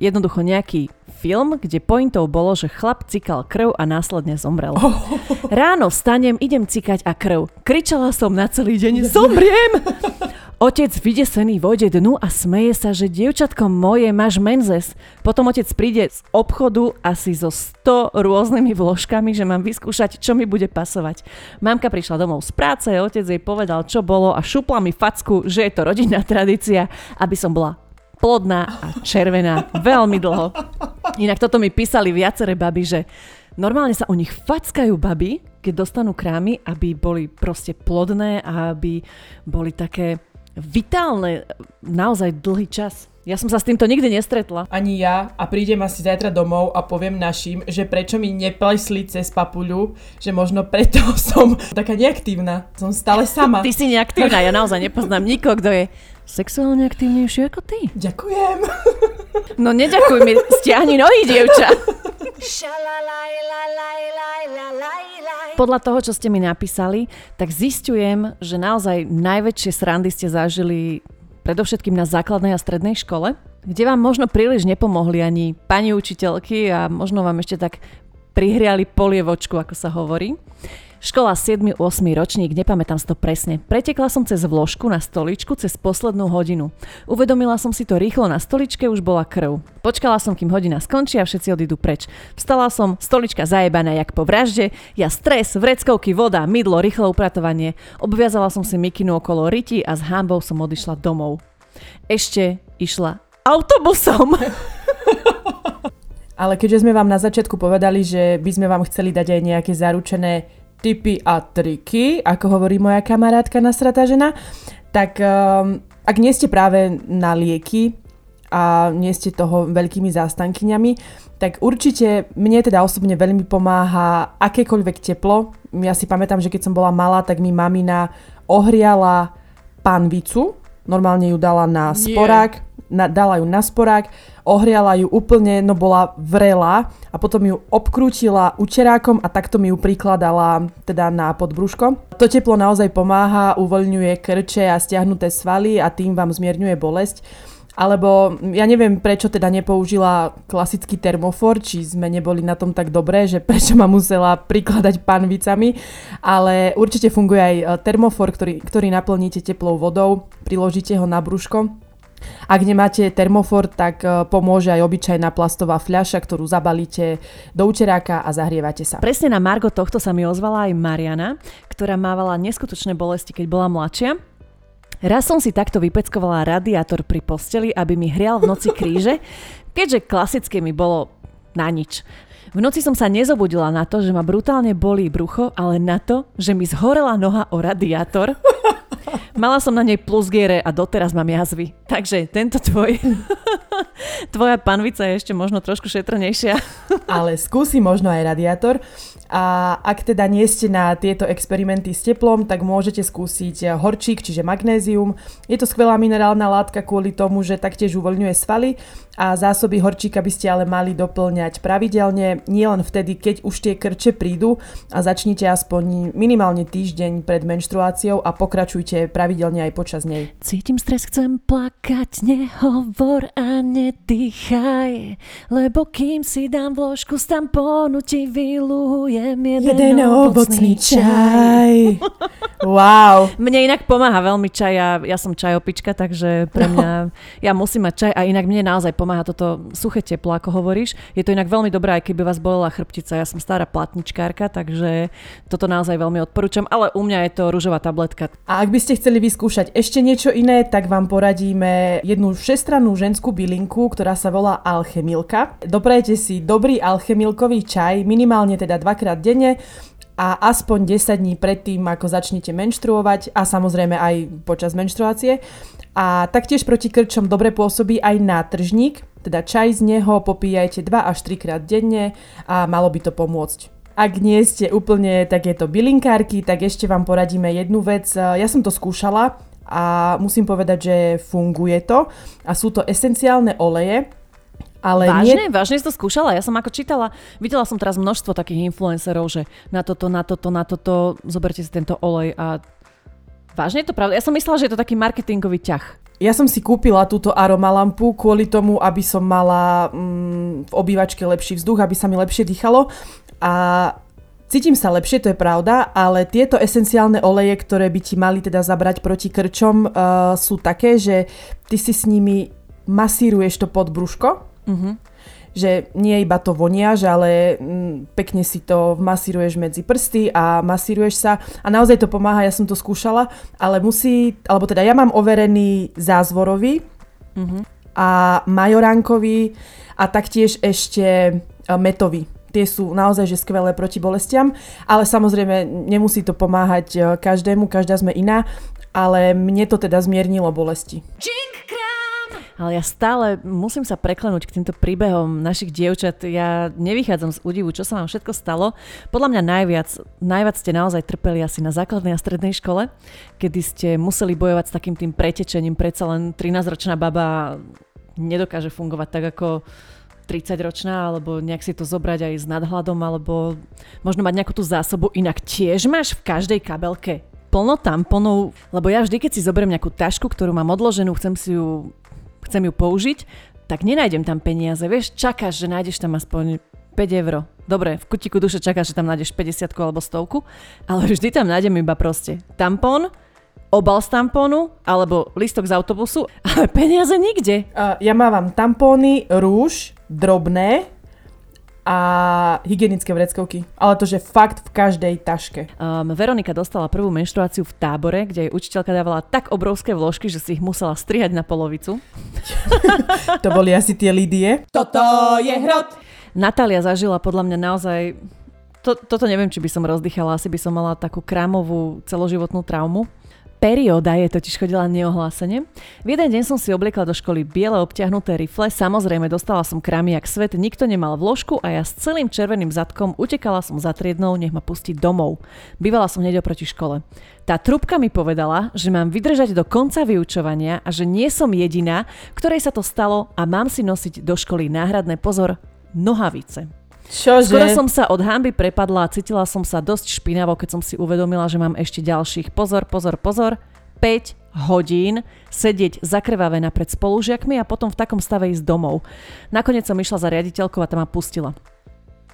jednoducho nejaký film, kde pointou bolo, že chlap cikal krv a následne zomrel. Oh. Ráno vstanem, idem cikať a krv. Kričala som na celý deň, zomriem! Otec vydesený vojde dnu a smeje sa, že dievčatko moje máš menzes. Potom otec príde z obchodu asi so 100 rôznymi vložkami, že mám vyskúšať, čo mi bude pasovať. Mamka prišla domov z práce, otec jej povedal, čo bolo a šupla mi facku, že je to rodinná tradícia, aby som bola plodná a červená veľmi dlho. Inak toto mi písali viaceré baby, že normálne sa u nich fackajú baby, keď dostanú krámy, aby boli proste plodné a aby boli také vitálne naozaj dlhý čas. Ja som sa s týmto nikdy nestretla. Ani ja a prídem asi zajtra domov a poviem našim, že prečo mi neplesli cez papuľu, že možno preto som taká neaktívna. Som stále sama. Ty si neaktívna, ja naozaj nepoznám nikoho, kto je sexuálne aktívnejšie ako ty. Ďakujem. No neďakuj mi, stiahni nohy, dievča. Podľa toho, čo ste mi napísali, tak zistujem, že naozaj najväčšie srandy ste zažili predovšetkým na základnej a strednej škole, kde vám možno príliš nepomohli ani pani učiteľky a možno vám ešte tak prihriali polievočku, ako sa hovorí. Škola 7. 8. ročník, nepamätám si to presne. Pretekla som cez vložku na stoličku cez poslednú hodinu. Uvedomila som si to rýchlo na stoličke, už bola krv. Počkala som, kým hodina skončí a všetci odídu preč. Vstala som, stolička zajebaná jak po vražde, ja stres, vreckovky, voda, mydlo, rýchle upratovanie. Obviazala som si mikinu okolo ryti a s hámbou som odišla domov. Ešte išla autobusom. Ale keďže sme vám na začiatku povedali, že by sme vám chceli dať aj nejaké zaručené tipy a triky, ako hovorí moja kamarátka nasratá žena, tak um, ak nie ste práve na lieky a nie ste toho veľkými zástankyňami, tak určite mne teda osobne veľmi pomáha akékoľvek teplo. Ja si pamätám, že keď som bola malá, tak mi mamina ohriala panvicu, normálne ju dala na sporák, na, dala ju na sporák, ohriala ju úplne, no bola vrela a potom ju obkrútila učerákom a takto mi ju prikladala teda na podbrúško. To teplo naozaj pomáha, uvoľňuje krče a stiahnuté svaly a tým vám zmierňuje bolesť. Alebo ja neviem, prečo teda nepoužila klasický termofor, či sme neboli na tom tak dobré, že prečo ma musela prikladať panvicami, ale určite funguje aj e, termofor, ktorý, ktorý naplníte teplou vodou, priložíte ho na brúško ak nemáte termofor, tak e, pomôže aj obyčajná plastová fľaša, ktorú zabalíte do učeráka a zahrievate sa. Presne na Margo tohto sa mi ozvala aj Mariana, ktorá mávala neskutočné bolesti, keď bola mladšia. Raz som si takto vypeckovala radiátor pri posteli, aby mi hrial v noci kríže, keďže klasické mi bolo na nič. V noci som sa nezobudila na to, že ma brutálne bolí brucho, ale na to, že mi zhorela noha o radiátor Mala som na nej plus giere a doteraz mám jazvy. Takže tento tvoj... Tvoja panvica je ešte možno trošku šetrnejšia. Ale skúsi možno aj radiátor. A ak teda nie ste na tieto experimenty s teplom, tak môžete skúsiť horčík, čiže magnézium. Je to skvelá minerálna látka kvôli tomu, že taktiež uvoľňuje svaly a zásoby horčíka by ste ale mali doplňať pravidelne, nielen vtedy, keď už tie krče prídu a začnite aspoň minimálne týždeň pred menštruáciou a pokračujte pravidelne aj počas nej. Cítim stres, chcem plakať, nehovor a nedýchaj, lebo kým si dám vložku z tampónu ti vylujem jeden, jeden ovocný čaj. wow. Mne inak pomáha veľmi čaj, ja, ja som čajopička, takže pre mňa, no. ja musím mať čaj a inak mne naozaj pomáha toto suché teplo, ako hovoríš. Je to inak veľmi dobré, aj keby vás bolela chrbtica. Ja som stará platničkárka, takže toto naozaj veľmi odporúčam, ale u mňa je to rúžová tabletka. A ak by ste chceli vyskúšať ešte niečo iné, tak vám poradíme jednu všestrannú ženskú bylinku, ktorá sa volá alchemilka. Doprajte si dobrý alchemilkový čaj, minimálne teda dvakrát denne a aspoň 10 dní predtým, ako začnete menštruovať a samozrejme aj počas menštruácie. A taktiež proti krčom dobre pôsobí aj nátržník, teda čaj z neho popíjajte 2 až 3 krát denne a malo by to pomôcť. Ak nie ste úplne takéto bylinkárky, tak ešte vám poradíme jednu vec. Ja som to skúšala a musím povedať, že funguje to. A sú to esenciálne oleje, Ale Vážne? nie, Vážne si to skúšala? Ja som ako čítala, videla som teraz množstvo takých influencerov, že na toto, na toto, na toto, zoberte si tento olej a vážne je to pravda? Ja som myslela, že je to taký marketingový ťah. ja som si kúpila túto aromalampu kvôli tomu, aby som mala mm, v obývačke lepší vzduch, aby sa mi lepšie dýchalo. A cítim sa lepšie, to je pravda, ale tieto esenciálne oleje, ktoré by ti mali teda zabrať proti krčom, uh, sú také, že ty si s nimi masíruješ to podbrúško, Uh-huh. že nie iba to voniaš, ale mm, pekne si to masíruješ medzi prsty a masíruješ sa a naozaj to pomáha, ja som to skúšala, ale musí, alebo teda ja mám overený zázvorový Uh-huh. a majoránkový a taktiež ešte e, metový. Tie sú naozaj že skvelé proti bolestiam, ale samozrejme nemusí to pomáhať e, každému, každá sme iná, ale mne to teda zmiernilo bolesti. Ale ja stále musím sa preklenúť k týmto príbehom našich dievčat. Ja nevychádzam z údivu, čo sa vám všetko stalo. Podľa mňa najviac, najviac ste naozaj trpeli asi na základnej a strednej škole, kedy ste museli bojovať s takým tým pretečením. Predsa len 13-ročná baba nedokáže fungovať tak ako 30-ročná, alebo nejak si to zobrať aj s nadhľadom, alebo možno mať nejakú tú zásobu. Inak tiež máš v každej kabelke plno tamponov, lebo ja vždy, keď si zoberiem nejakú tašku, ktorú mám odloženú, chcem si ju chcem ju použiť, tak nenájdem tam peniaze. Vieš, čakáš, že nájdeš tam aspoň 5 eur. Dobre, v kutiku duše čakáš, že tam nájdeš 50 alebo stovku, ale vždy tam nájdem iba proste tampón, obal z tampónu alebo listok z autobusu, ale peniaze nikde. Uh, ja mávam tampóny, rúž, drobné a hygienické vreckovky. Ale to, že fakt v každej taške. Um, Veronika dostala prvú menštruáciu v tábore, kde jej učiteľka dávala tak obrovské vložky, že si ich musela strihať na polovicu. To boli asi tie Lidie. Toto je hrot. Natália zažila podľa mňa naozaj... To, toto neviem, či by som rozdychala, asi by som mala takú krámovú celoživotnú traumu. Perióda je totiž chodila neohlásene. V jeden deň som si obliekla do školy biele obťahnuté rifle, samozrejme dostala som krámy jak svet, nikto nemal vložku a ja s celým červeným zadkom utekala som za triednou, nech ma pustí domov. Bývala som hneď oproti škole. Tá trubka mi povedala, že mám vydržať do konca vyučovania a že nie som jediná, ktorej sa to stalo a mám si nosiť do školy náhradné pozor nohavice. Čože? Skoro som sa od hamby prepadla a cítila som sa dosť špinavo, keď som si uvedomila, že mám ešte ďalších. Pozor, pozor, pozor. 5 hodín sedieť zakrvavená pred spolužiakmi a potom v takom stave ísť domov. Nakoniec som išla za riaditeľkou a tam ma pustila.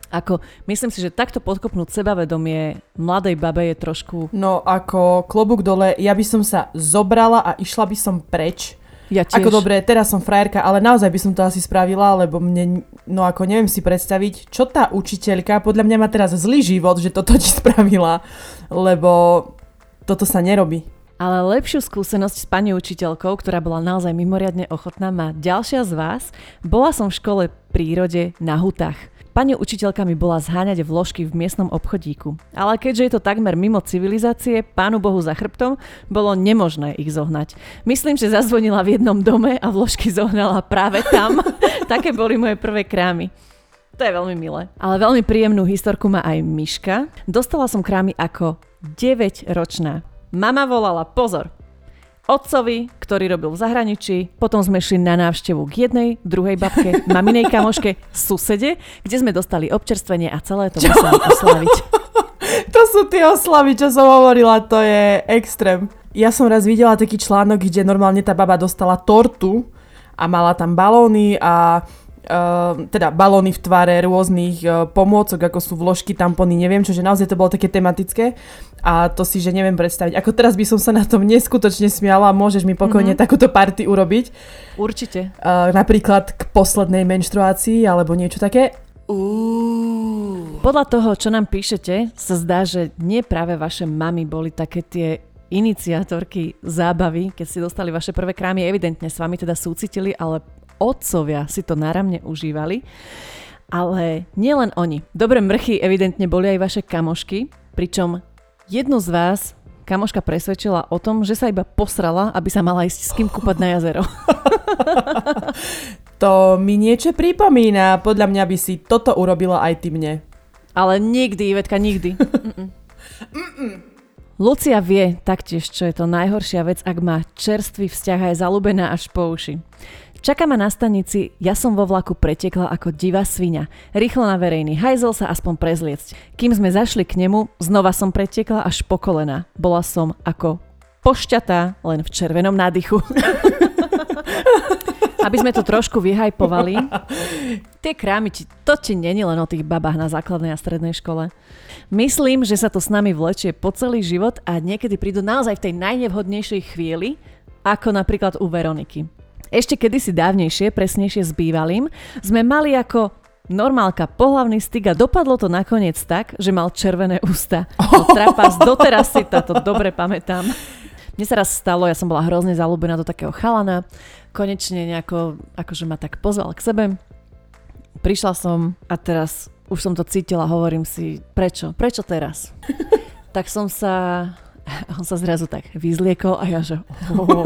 Ako, myslím si, že takto podkopnúť sebavedomie mladej babe je trošku... No ako klobúk dole, ja by som sa zobrala a išla by som preč. Ja tiež. Ako dobre, teraz som frajerka, ale naozaj by som to asi spravila, lebo mne, no ako neviem si predstaviť, čo tá učiteľka, podľa mňa má teraz zlý život, že toto ti spravila, lebo toto sa nerobí. Ale lepšiu skúsenosť s pani učiteľkou, ktorá bola naozaj mimoriadne ochotná, má ďalšia z vás. Bola som v škole prírode na hutách. Pani učiteľka mi bola zháňať vložky v miestnom obchodíku. Ale keďže je to takmer mimo civilizácie, pánu Bohu za chrbtom, bolo nemožné ich zohnať. Myslím, že zazvonila v jednom dome a vložky zohnala práve tam. Také boli moje prvé krámy. To je veľmi milé. Ale veľmi príjemnú historku má aj Miška. Dostala som krámy ako 9-ročná. Mama volala, pozor, otcovi, ktorý robil v zahraničí. Potom sme šli na návštevu k jednej, druhej babke, maminej kamoške, susede, kde sme dostali občerstvenie a celé to museli oslaviť. To sú tie oslavy, čo som hovorila, to je extrém. Ja som raz videla taký článok, kde normálne tá baba dostala tortu a mala tam balóny a teda balóny v tvare rôznych uh, pomôcok, ako sú vložky, tampony, neviem čo, že naozaj to bolo také tematické a to si, že neviem predstaviť. Ako teraz by som sa na tom neskutočne smiala, môžeš mi pokojne mm-hmm. takúto party urobiť. Určite. Uh, napríklad k poslednej menštruácii alebo niečo také. Podľa toho, čo nám píšete, sa zdá, že nie práve vaše mamy boli také tie iniciátorky zábavy, keď ste dostali vaše prvé krámy, evidentne s vami teda súcitili, ale otcovia si to náramne užívali. Ale nielen oni. Dobré mrchy evidentne boli aj vaše kamošky, pričom jednu z vás kamoška presvedčila o tom, že sa iba posrala, aby sa mala ísť s kým kúpať na jazero. To mi niečo pripomína, podľa mňa by si toto urobila aj ty mne. Ale nikdy, Ivetka, nikdy. Mm-mm. Lucia vie taktiež, čo je to najhoršia vec, ak má čerstvý vzťah a je zalúbená až po uši. Čaká ma na stanici, ja som vo vlaku pretekla ako divá svinia. Rýchlo na verejný hajzel sa aspoň prezliecť. Kým sme zašli k nemu, znova som pretekla až po kolena. Bola som ako pošťatá, len v červenom nádychu. Aby sme to trošku vyhajpovali. Tie krámy, to ti není len o tých babách na základnej a strednej škole. Myslím, že sa to s nami vlečie po celý život a niekedy prídu naozaj v tej najnevhodnejšej chvíli, ako napríklad u Veroniky. Ešte kedysi dávnejšie, presnejšie s bývalým, sme mali ako normálka pohlavný styk a dopadlo to nakoniec tak, že mal červené ústa. To trapas, doteraz si to dobre pamätám. Mne sa raz stalo, ja som bola hrozne zalúbená do takého chalana, konečne nejako, akože ma tak pozval k sebe. Prišla som a teraz už som to cítila, hovorím si, prečo, prečo teraz? tak som sa on sa zrazu tak vyzliekol a ja že... Oh.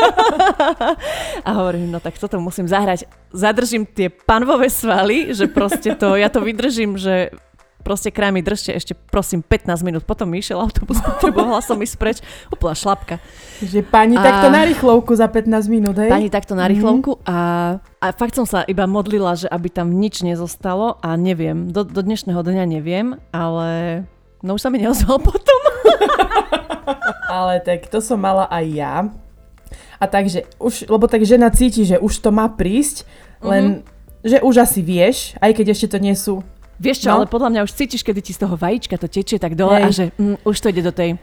a hovorím, no tak toto musím zahrať. Zadržím tie panvové svaly, že proste to, ja to vydržím, že proste krámy držte ešte prosím 15 minút, potom mi išiel autobus, potrebovala som ísť preč, úplná šlapka. Že pani a... takto na rýchlovku za 15 minút, hej? Pani takto na rýchlovku mm-hmm. a, a fakt som sa iba modlila, že aby tam nič nezostalo a neviem, do, do dnešného dňa neviem, ale no už sa mi neozval potom. Ale tak to som mala aj ja. A takže, už, lebo tak žena cíti, že už to má prísť, len mm-hmm. že už asi vieš, aj keď ešte to nie sú Vieš čo, no? ale podľa mňa už cítiš, kedy ti z toho vajíčka to tečie tak dole Hej. a že mm, už to ide do tej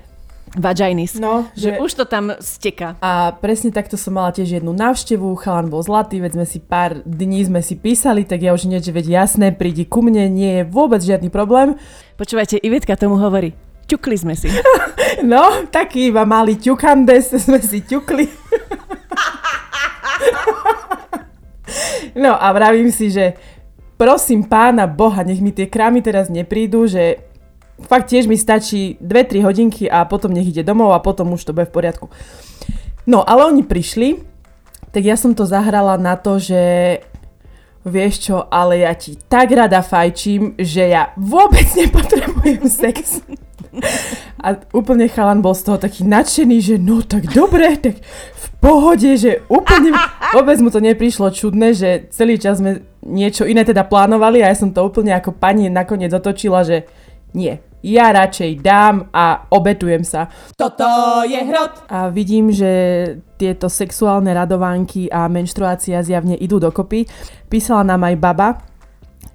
vaginis. No, že, že už to tam steka. A presne takto som mala tiež jednu návštevu, chalan bol zlatý, veď sme si pár dní sme si písali, tak ja už niečo, veď jasné, prídi ku mne, nie je vôbec žiadny problém. Počúvajte, Ivetka tomu hovorí, ťukli sme si. no, taký iba malý ťukandes sme si ťukli. no a vravím si, že prosím pána Boha, nech mi tie krámy teraz neprídu, že fakt tiež mi stačí 2-3 hodinky a potom nech ide domov a potom už to bude v poriadku. No, ale oni prišli, tak ja som to zahrala na to, že vieš čo, ale ja ti tak rada fajčím, že ja vôbec nepotrebujem sex. A úplne chalan bol z toho taký nadšený, že no tak dobre, tak v pohode, že úplne vôbec mu to neprišlo čudné, že celý čas sme niečo iné teda plánovali a ja som to úplne ako pani nakoniec otočila, že nie, ja radšej dám a obetujem sa. Toto je hrot! A vidím, že tieto sexuálne radovánky a menštruácia zjavne idú dokopy. Písala nám aj baba,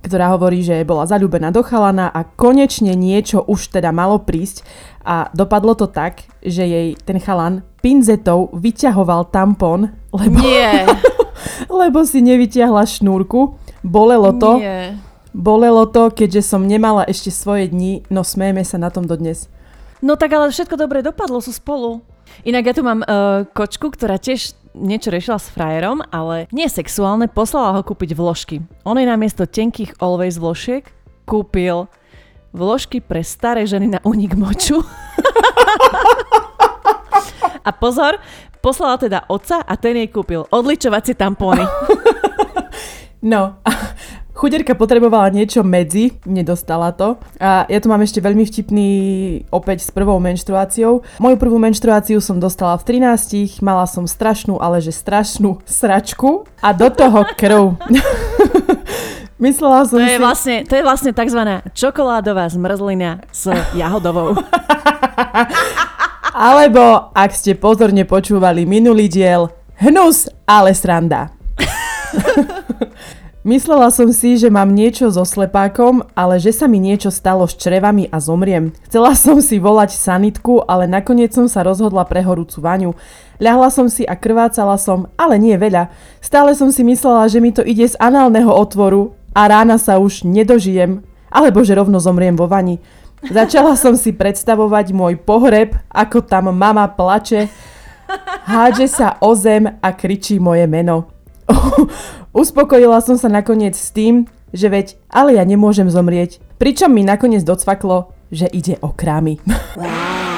ktorá hovorí, že bola zalúbená do chalana a konečne niečo už teda malo prísť a dopadlo to tak, že jej ten chalan pinzetou vyťahoval tampon, lebo, Nie. lebo si nevyťahla šnúrku. Bolelo to. Nie. Bolelo to, keďže som nemala ešte svoje dni, no smejeme sa na tom dodnes. No tak ale všetko dobre dopadlo, sú spolu. Inak ja tu mám uh, kočku, ktorá tiež niečo riešila s frajerom, ale nie sexuálne, poslala ho kúpiť vložky. On jej namiesto tenkých always vložiek kúpil vložky pre staré ženy na unik moču. a pozor, poslala teda oca a ten jej kúpil odličovacie tampóny. No, Chuderka potrebovala niečo medzi, nedostala to. A ja tu mám ešte veľmi vtipný opäť s prvou menštruáciou. Moju prvú menštruáciu som dostala v 13, mala som strašnú, ale že strašnú sračku a do toho krv. Myslela som to je si... Vlastne, to je vlastne tzv. čokoládová zmrzlina s jahodovou. Alebo, ak ste pozorne počúvali minulý diel, hnus, ale sranda. Myslela som si, že mám niečo so slepákom, ale že sa mi niečo stalo s črevami a zomriem. Chcela som si volať sanitku, ale nakoniec som sa rozhodla pre horúcu vaňu. Ľahla som si a krvácala som, ale nie veľa. Stále som si myslela, že mi to ide z análneho otvoru a rána sa už nedožijem, alebo že rovno zomriem vo vani. Začala som si predstavovať môj pohreb, ako tam mama plače, hádže sa o zem a kričí moje meno. Uspokojila som sa nakoniec s tým, že veď, ale ja nemôžem zomrieť. Pričom mi nakoniec docvaklo, že ide o krámy.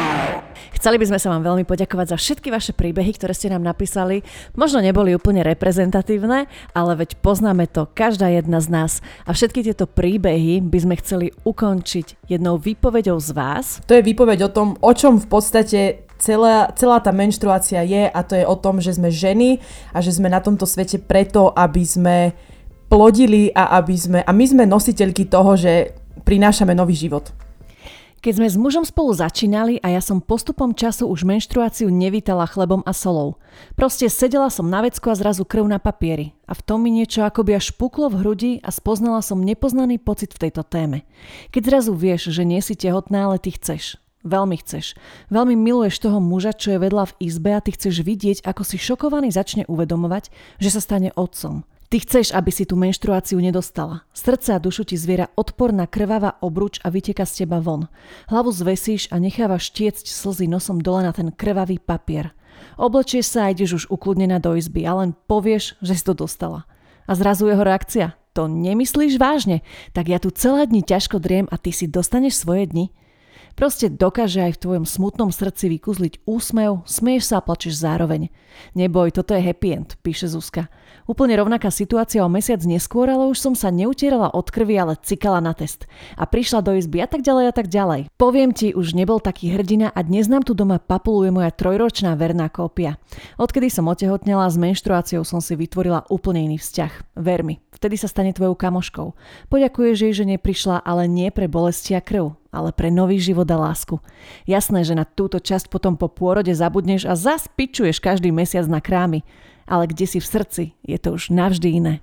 Chceli by sme sa vám veľmi poďakovať za všetky vaše príbehy, ktoré ste nám napísali. Možno neboli úplne reprezentatívne, ale veď poznáme to každá jedna z nás. A všetky tieto príbehy by sme chceli ukončiť jednou výpovedou z vás. To je výpoveď o tom, o čom v podstate celá, celá tá menštruácia je a to je o tom, že sme ženy a že sme na tomto svete preto, aby sme plodili a aby sme, a my sme nositeľky toho, že prinášame nový život. Keď sme s mužom spolu začínali a ja som postupom času už menštruáciu nevítala chlebom a solou. Proste sedela som na vecku a zrazu krv na papieri. A v tom mi niečo akoby až puklo v hrudi a spoznala som nepoznaný pocit v tejto téme. Keď zrazu vieš, že nie si tehotná, ale ty chceš. Veľmi chceš. Veľmi miluješ toho muža, čo je vedľa v izbe a ty chceš vidieť, ako si šokovaný začne uvedomovať, že sa stane otcom. Ty chceš, aby si tú menštruáciu nedostala. Srdce a dušu ti zviera odporná krvavá obruč a vyteka z teba von. Hlavu zvesíš a nechávaš tiecť slzy nosom dole na ten krvavý papier. Oblečieš sa a ideš už ukludnená do izby a len povieš, že si to dostala. A zrazu jeho reakcia. To nemyslíš vážne? Tak ja tu celé dni ťažko driem a ty si dostaneš svoje dni? Proste dokáže aj v tvojom smutnom srdci vykuzliť úsmev, smieš sa a plačeš zároveň. Neboj, toto je happy end, píše Zuzka. Úplne rovnaká situácia o mesiac neskôr, ale už som sa neutierala od krvi, ale cikala na test. A prišla do izby a tak ďalej a tak ďalej. Poviem ti, už nebol taký hrdina a dnes nám tu doma papuluje moja trojročná verná kópia. Odkedy som otehotnela, s menštruáciou som si vytvorila úplne iný vzťah. Ver mi, vtedy sa stane tvojou kamoškou. Poďakuješ jej, že neprišla, ale nie pre bolesti a krv, ale pre nový život a lásku. Jasné, že na túto časť potom po pôrode zabudneš a zas pičuješ každý mesiac na krámy ale kde si v srdci, je to už navždy iné.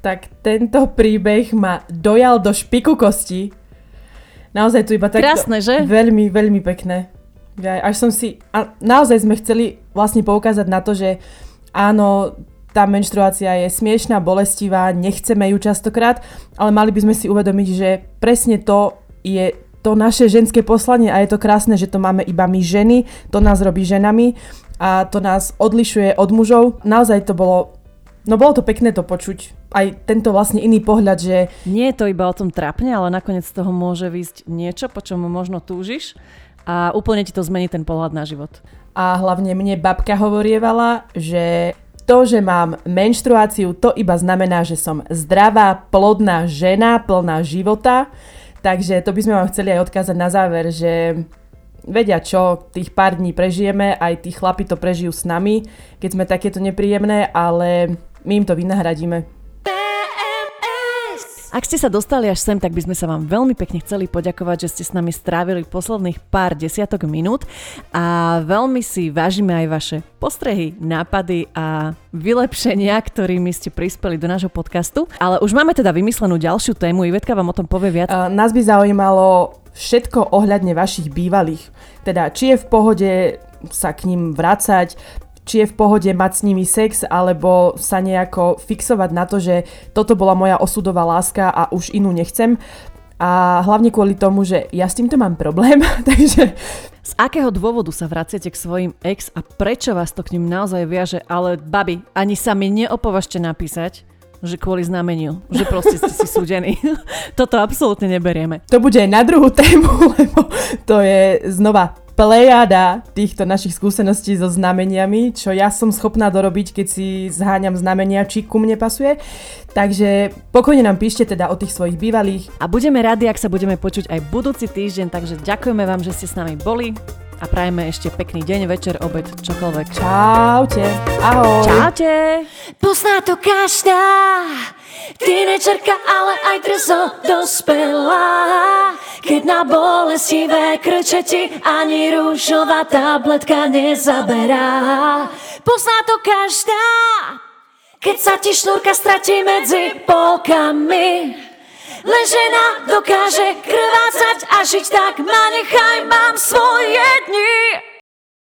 Tak tento príbeh ma dojal do špiku kosti. Naozaj tu iba tak... Krásne, že? Veľmi, veľmi pekné. Až som si... A naozaj sme chceli vlastne poukázať na to, že áno, tá menštruácia je smiešná, bolestivá, nechceme ju častokrát, ale mali by sme si uvedomiť, že presne to je to naše ženské poslanie a je to krásne, že to máme iba my ženy, to nás robí ženami a to nás odlišuje od mužov. Naozaj to bolo No bolo to pekné to počuť. Aj tento vlastne iný pohľad, že... Nie je to iba o tom trápne, ale nakoniec z toho môže výsť niečo, po čom možno túžiš a úplne ti to zmení ten pohľad na život. A hlavne mne babka hovorievala, že to, že mám menštruáciu, to iba znamená, že som zdravá, plodná žena, plná života. Takže to by sme vám chceli aj odkázať na záver, že vedia čo, tých pár dní prežijeme, aj tí chlapi to prežijú s nami, keď sme takéto nepríjemné, ale my im to vynahradíme. Ak ste sa dostali až sem, tak by sme sa vám veľmi pekne chceli poďakovať, že ste s nami strávili posledných pár desiatok minút a veľmi si vážime aj vaše postrehy, nápady a vylepšenia, ktorými ste prispeli do nášho podcastu. Ale už máme teda vymyslenú ďalšiu tému, Ivetka vám o tom povie viac. Uh, nás by zaujímalo všetko ohľadne vašich bývalých. Teda, či je v pohode sa k ním vracať, či je v pohode mať s nimi sex, alebo sa nejako fixovať na to, že toto bola moja osudová láska a už inú nechcem. A hlavne kvôli tomu, že ja s týmto mám problém, takže... Z akého dôvodu sa vraciate k svojim ex a prečo vás to k ním naozaj viaže? Ale babi, ani sa mi neopovažte napísať, že kvôli znameniu, že proste ste si súdení. Toto absolútne neberieme. To bude aj na druhú tému, lebo to je znova plejada týchto našich skúseností so znameniami, čo ja som schopná dorobiť, keď si zháňam znamenia, či ku mne pasuje. Takže pokojne nám píšte teda o tých svojich bývalých. A budeme radi, ak sa budeme počuť aj budúci týždeň, takže ďakujeme vám, že ste s nami boli a prajeme ešte pekný deň, večer, obed, čokoľvek. Čaute. Ahoj. Čaute. Pozná to každá, tínečerka, ale aj drzo dospelá. Keď na bolestivé krčeti ani rúžová tabletka nezaberá. Pozná to každá, keď sa ti šnúrka stratí medzi polkami. Len žena dokáže krvácať a žiť tak ma nechaj, mám svoje dni.